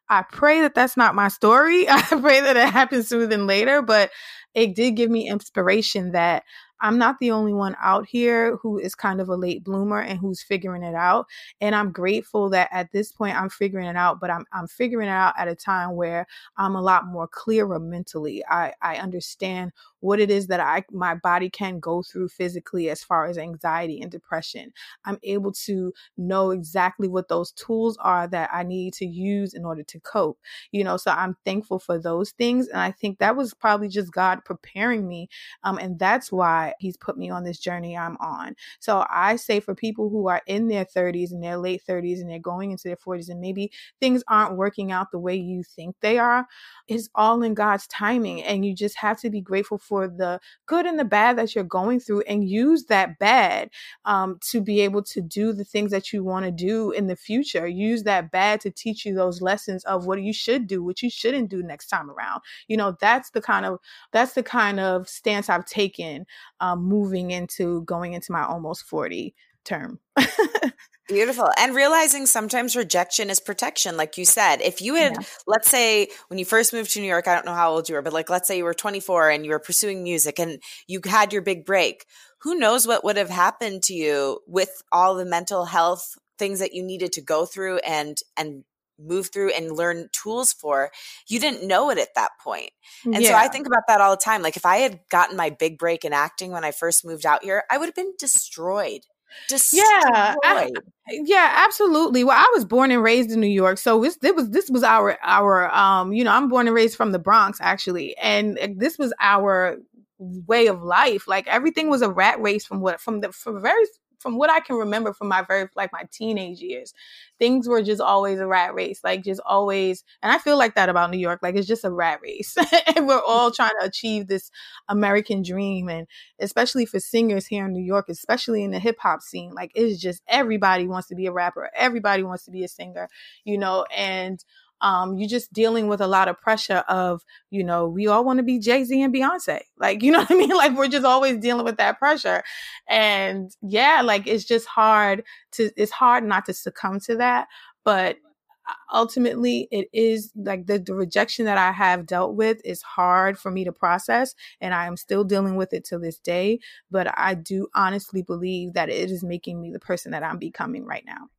I pray that that's not my story. I pray that it happens sooner than later, but it did give me inspiration that I'm not the only one out here who is kind of a late bloomer and who's figuring it out. And I'm grateful that at this point I'm figuring it out, but I'm I'm figuring it out at a time where I'm a lot more clearer mentally. I, I understand what it is that I my body can go through physically as far as anxiety and depression. I'm able to know exactly what those tools are that I need to use in order to cope. You know, so I'm thankful for those things. And I think that was probably just God preparing me. Um, and that's why he's put me on this journey I'm on. So I say for people who are in their 30s and their late 30s and they're going into their 40s and maybe things aren't working out the way you think they are, it's all in God's timing. And you just have to be grateful for the good and the bad that you're going through and use that bad um, to be able to do the things that you want to do in the future. Use that bad to teach you those lessons of what you should do, what you shouldn't do next time around. You know, that's the kind of that's the kind of stance I've taken um, moving into going into my almost 40 term. Beautiful. And realizing sometimes rejection is protection, like you said. If you had, yeah. let's say, when you first moved to New York, I don't know how old you were, but like, let's say you were 24 and you were pursuing music and you had your big break, who knows what would have happened to you with all the mental health things that you needed to go through and, and move through and learn tools for, you didn't know it at that point. And yeah. so I think about that all the time. Like if I had gotten my big break in acting when I first moved out here, I would have been destroyed. Destroyed. Yeah, I, yeah, absolutely. Well, I was born and raised in New York, so this, this was this was our our um you know I'm born and raised from the Bronx actually, and this was our way of life. Like everything was a rat race from what from the from very from what I can remember from my very like my teenage years, things were just always a rat race, like just always. And I feel like that about New York, like it's just a rat race, and we're all trying to achieve this American dream, and especially for singers here in New York, especially in the hip hop scene, like it's just everybody wants to be a rapper, everybody wants to be a singer, you know, and um, you're just dealing with a lot of pressure of, you know, we all want to be Jay Z and Beyonce. Like, you know what I mean? Like, we're just always dealing with that pressure. And yeah, like, it's just hard to, it's hard not to succumb to that. But ultimately it is like the, the rejection that I have dealt with is hard for me to process and I am still dealing with it to this day. But I do honestly believe that it is making me the person that I'm becoming right now.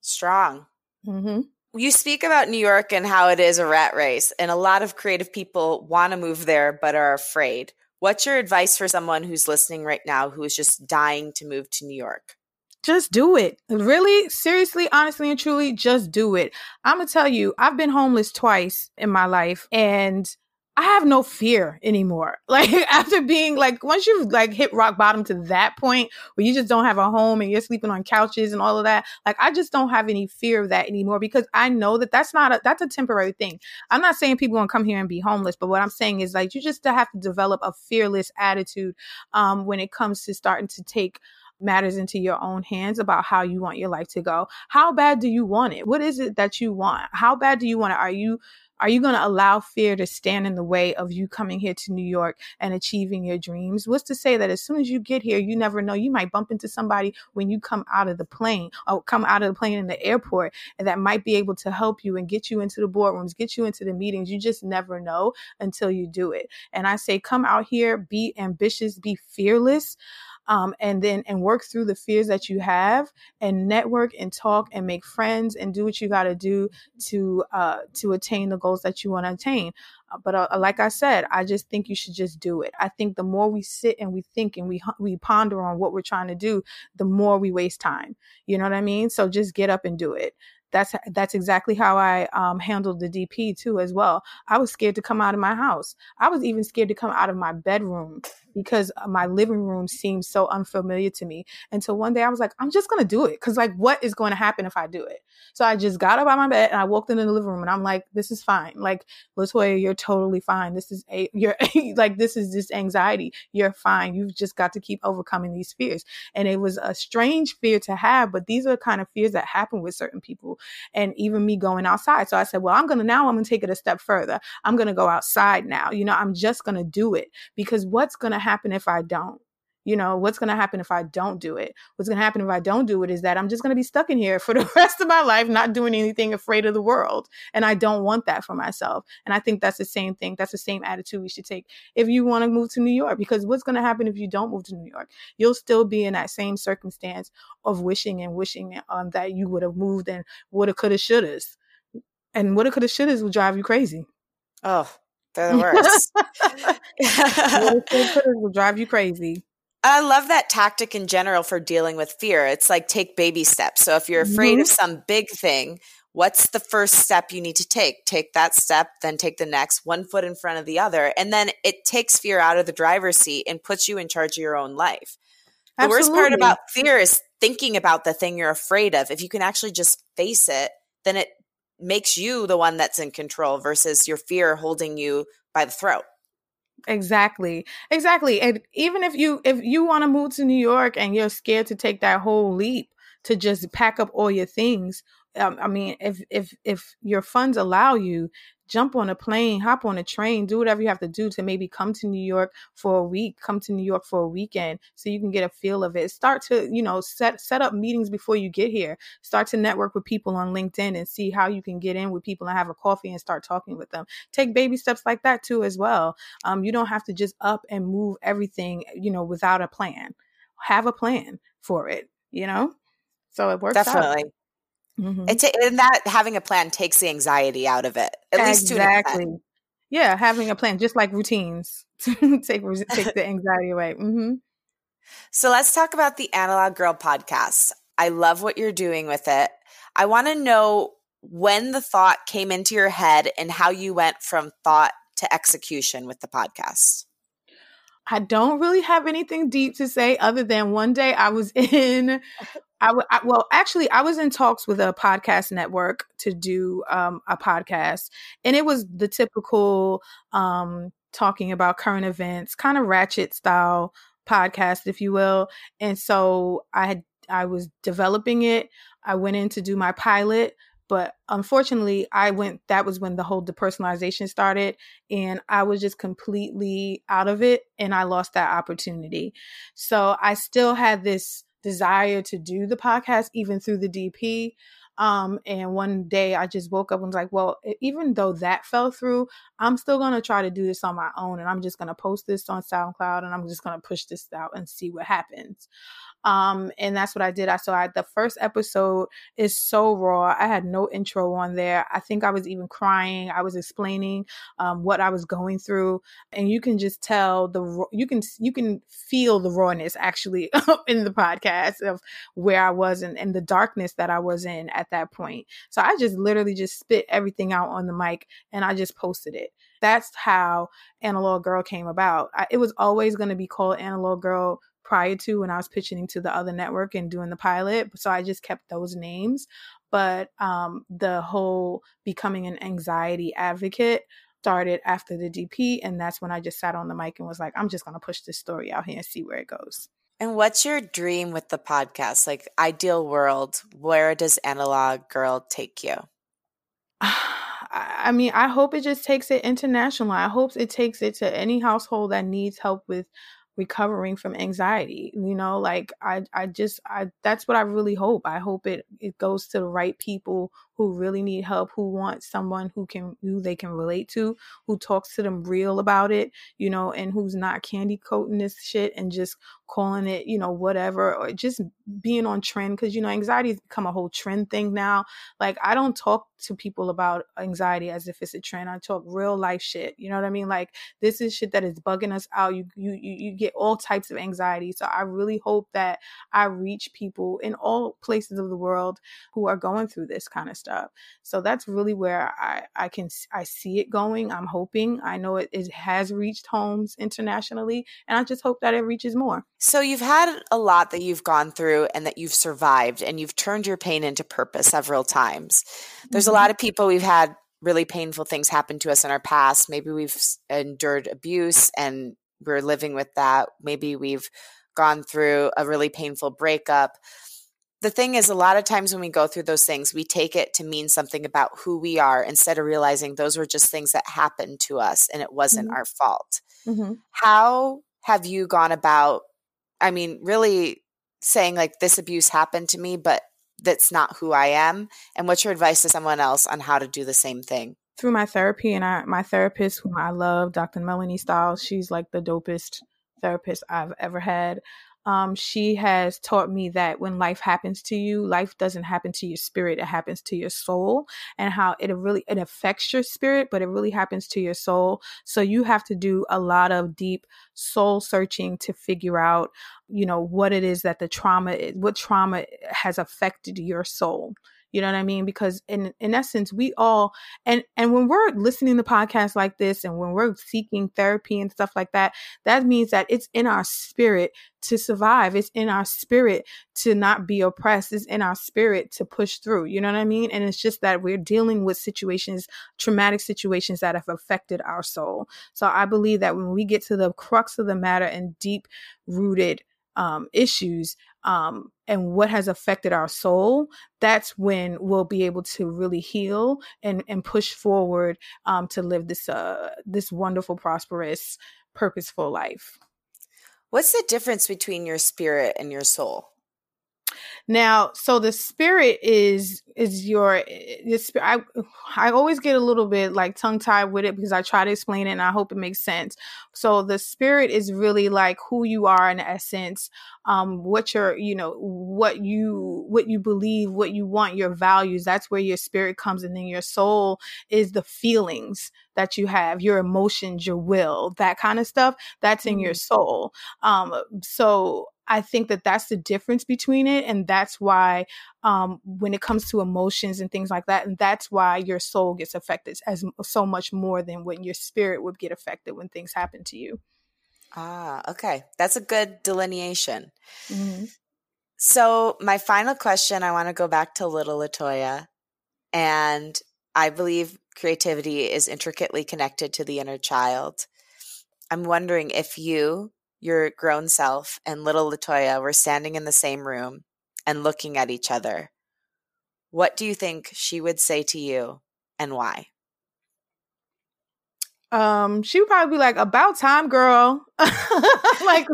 Strong. Mm-hmm. You speak about New York and how it is a rat race, and a lot of creative people want to move there but are afraid. What's your advice for someone who's listening right now who is just dying to move to New York? just do it. Really, seriously, honestly, and truly, just do it. I'm gonna tell you, I've been homeless twice in my life and I have no fear anymore. Like after being like once you've like hit rock bottom to that point where you just don't have a home and you're sleeping on couches and all of that, like I just don't have any fear of that anymore because I know that that's not a that's a temporary thing. I'm not saying people to come here and be homeless, but what I'm saying is like you just have to develop a fearless attitude um, when it comes to starting to take matters into your own hands about how you want your life to go. How bad do you want it? What is it that you want? How bad do you want it? Are you are you going to allow fear to stand in the way of you coming here to New York and achieving your dreams? What's to say that as soon as you get here, you never know, you might bump into somebody when you come out of the plane or come out of the plane in the airport and that might be able to help you and get you into the boardrooms, get you into the meetings. You just never know until you do it. And I say, come out here, be ambitious, be fearless um, and then and work through the fears that you have and network and talk and make friends and do what you got to do to uh, to attain the goals that you want to attain uh, but uh, like I said, I just think you should just do it. I think the more we sit and we think and we we ponder on what we're trying to do, the more we waste time. You know what I mean? So just get up and do it that's that's exactly how I um, handled the DP too as well. I was scared to come out of my house. I was even scared to come out of my bedroom because my living room seemed so unfamiliar to me. Until one day I was like, I'm just gonna do it because like, what is going to happen if I do it? So I just got up of my bed and I walked into the living room and I'm like, this is fine. Like, Latoya, you're totally fine. This is a you're like this is just anxiety. You're fine. You've just got to keep overcoming these fears. And it was a strange fear to have, but these are the kind of fears that happen with certain people and even me going outside. So I said, well, I'm to now, I'm to take it a step further. I'm to go outside now. You know, I'm just to do it because what's to happen if I don't? you know what's going to happen if i don't do it? What's going to happen if i don't do it is that i'm just going to be stuck in here for the rest of my life not doing anything afraid of the world and i don't want that for myself and i think that's the same thing that's the same attitude we should take if you want to move to new york because what's going to happen if you don't move to new york? You'll still be in that same circumstance of wishing and wishing um, that you would have moved and woulda coulda shouldas and woulda coulda shouldas will drive you crazy. Oh they're the worst. will drive you crazy. I love that tactic in general for dealing with fear. It's like take baby steps. So if you're afraid mm-hmm. of some big thing, what's the first step you need to take? Take that step, then take the next, one foot in front of the other. And then it takes fear out of the driver's seat and puts you in charge of your own life. The Absolutely. worst part about fear is thinking about the thing you're afraid of. If you can actually just face it, then it makes you the one that's in control versus your fear holding you by the throat. Exactly. Exactly. And even if you if you want to move to New York and you're scared to take that whole leap to just pack up all your things, um, I mean, if if if your funds allow you, jump on a plane, hop on a train, do whatever you have to do to maybe come to New York for a week, come to New York for a weekend so you can get a feel of it. Start to, you know, set set up meetings before you get here. Start to network with people on LinkedIn and see how you can get in with people and have a coffee and start talking with them. Take baby steps like that too as well. Um, you don't have to just up and move everything, you know, without a plan. Have a plan for it, you know? So it works Definitely. Out. Mm-hmm. It's and that having a plan takes the anxiety out of it. At least to exactly. Yeah, having a plan, just like routines, take take the anxiety away. Mm-hmm. So let's talk about the Analog Girl podcast. I love what you're doing with it. I want to know when the thought came into your head and how you went from thought to execution with the podcast. I don't really have anything deep to say other than one day I was in I, w- I well, actually, I was in talks with a podcast network to do um, a podcast, and it was the typical um, talking about current events, kind of ratchet style podcast, if you will. And so I had I was developing it. I went in to do my pilot, but unfortunately, I went. That was when the whole depersonalization started, and I was just completely out of it, and I lost that opportunity. So I still had this desire to do the podcast even through the DP. Um, and one day I just woke up and was like, well, even though that fell through, I'm still going to try to do this on my own. And I'm just going to post this on SoundCloud and I'm just going to push this out and see what happens. Um, and that's what I did. I saw I, the first episode is so raw. I had no intro on there. I think I was even crying. I was explaining um, what I was going through, and you can just tell the you can you can feel the rawness actually in the podcast of where I was and, and the darkness that I was in at that point. So I just literally just spit everything out on the mic and I just posted it that's how analog girl came about I, it was always going to be called analog girl prior to when I was pitching to the other network and doing the pilot. So I just kept those names. But um, the whole becoming an anxiety advocate started after the DP. And that's when I just sat on the mic and was like, I'm just going to push this story out here and see where it goes. And what's your dream with the podcast? Like, ideal world, where does Analog Girl take you? I mean, I hope it just takes it international. I hope it takes it to any household that needs help with recovering from anxiety you know like i i just i that's what i really hope i hope it it goes to the right people who really need help, who want someone who can who they can relate to, who talks to them real about it, you know, and who's not candy coating this shit and just calling it, you know, whatever, or just being on trend because you know anxiety has become a whole trend thing now. Like I don't talk to people about anxiety as if it's a trend. I talk real life shit. You know what I mean? Like this is shit that is bugging us out. You you you, you get all types of anxiety. So I really hope that I reach people in all places of the world who are going through this kind of stuff. So that's really where I, I can I see it going. I'm hoping. I know it, it has reached homes internationally, and I just hope that it reaches more. So you've had a lot that you've gone through and that you've survived, and you've turned your pain into purpose several times. There's mm-hmm. a lot of people we've had really painful things happen to us in our past. Maybe we've endured abuse and we're living with that. Maybe we've gone through a really painful breakup the thing is, a lot of times when we go through those things, we take it to mean something about who we are instead of realizing those were just things that happened to us and it wasn't mm-hmm. our fault. Mm-hmm. How have you gone about, I mean, really saying like this abuse happened to me, but that's not who I am? And what's your advice to someone else on how to do the same thing? Through my therapy and I, my therapist, whom I love, Dr. Melanie Stiles, she's like the dopest therapist I've ever had um, she has taught me that when life happens to you, life doesn't happen to your spirit; it happens to your soul, and how it really it affects your spirit, but it really happens to your soul. So you have to do a lot of deep soul searching to figure out, you know, what it is that the trauma, what trauma has affected your soul you know what I mean? Because in in essence, we all and and when we're listening to podcasts like this and when we're seeking therapy and stuff like that, that means that it's in our spirit to survive. It's in our spirit to not be oppressed. It's in our spirit to push through. You know what I mean? And it's just that we're dealing with situations, traumatic situations that have affected our soul. So I believe that when we get to the crux of the matter and deep rooted um, issues um, and what has affected our soul, that's when we'll be able to really heal and, and push forward um, to live this uh, this wonderful, prosperous, purposeful life. What's the difference between your spirit and your soul? Now, so the spirit is is your this I I always get a little bit like tongue tied with it because I try to explain it and I hope it makes sense. So the spirit is really like who you are in essence, um, what your you know what you what you believe, what you want, your values. That's where your spirit comes, and then your soul is the feelings that you have, your emotions, your will, that kind of stuff. That's in mm-hmm. your soul. Um, so I think that that's the difference between it. And that's why, um, when it comes to emotions and things like that, and that's why your soul gets affected as so much more than when your spirit would get affected when things happen to you. Ah, okay. That's a good delineation. Mm-hmm. So, my final question I want to go back to little Latoya. And I believe creativity is intricately connected to the inner child. I'm wondering if you your grown self and little Latoya were standing in the same room and looking at each other, what do you think she would say to you and why? Um, she would probably be like, "About time, girl. like,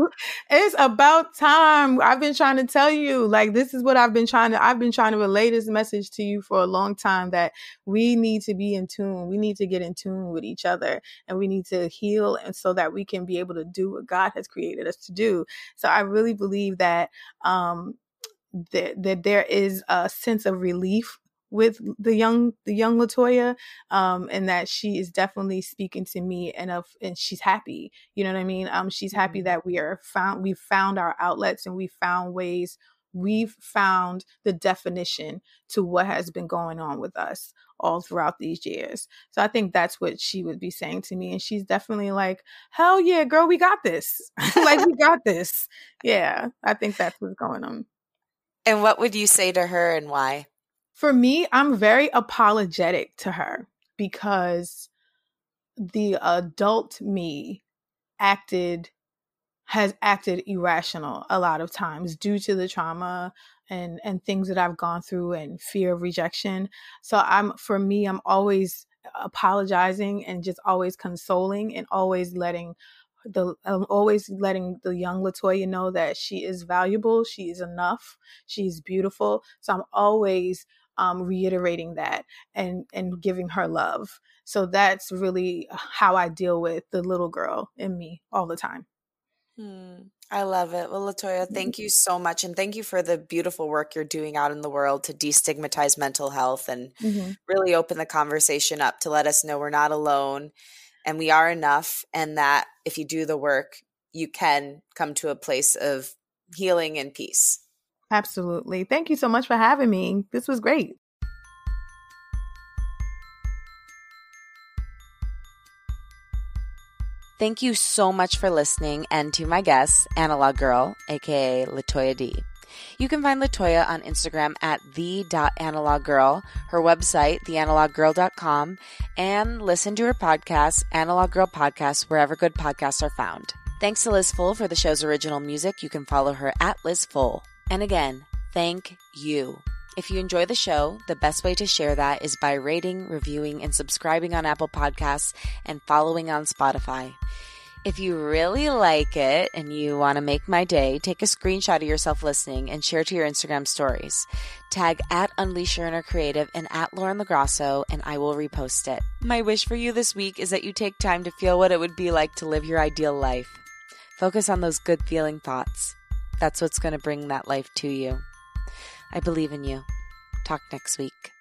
it's about time. I've been trying to tell you. Like, this is what I've been trying to. I've been trying to relay this message to you for a long time. That we need to be in tune. We need to get in tune with each other, and we need to heal, and so that we can be able to do what God has created us to do. So, I really believe that um, that, that there is a sense of relief with the young the young Latoya, um, and that she is definitely speaking to me and of and she's happy. You know what I mean? Um, she's happy mm-hmm. that we are found we've found our outlets and we found ways we've found the definition to what has been going on with us all throughout these years. So I think that's what she would be saying to me. And she's definitely like, hell yeah, girl, we got this. like, we got this. Yeah, I think that's what's going on. And what would you say to her and why? For me, I'm very apologetic to her because the adult me acted has acted irrational a lot of times due to the trauma and and things that I've gone through and fear of rejection. So I'm for me I'm always apologizing and just always consoling and always letting the I'm always letting the young Latoya know that she is valuable, she is enough, she's beautiful. So I'm always um, reiterating that and and giving her love. So that's really how I deal with the little girl in me all the time. Hmm. I love it. Well, Latoya, mm-hmm. thank you so much. And thank you for the beautiful work you're doing out in the world to destigmatize mental health and mm-hmm. really open the conversation up to let us know we're not alone and we are enough. And that if you do the work, you can come to a place of healing and peace. Absolutely. Thank you so much for having me. This was great. Thank you so much for listening and to my guest, Analog Girl, aka Latoya D. You can find Latoya on Instagram at the.analoggirl, her website, theanaloggirl.com, and listen to her podcast, Analog Girl Podcast, wherever good podcasts are found. Thanks to Liz Full for the show's original music. You can follow her at Liz Full. And again, thank you. If you enjoy the show, the best way to share that is by rating, reviewing, and subscribing on Apple Podcasts and following on Spotify. If you really like it and you want to make my day, take a screenshot of yourself listening and share to your Instagram stories. Tag at Unleash Your Inner Creative and at Lauren LoGrasso, and I will repost it. My wish for you this week is that you take time to feel what it would be like to live your ideal life. Focus on those good feeling thoughts. That's what's going to bring that life to you. I believe in you. Talk next week.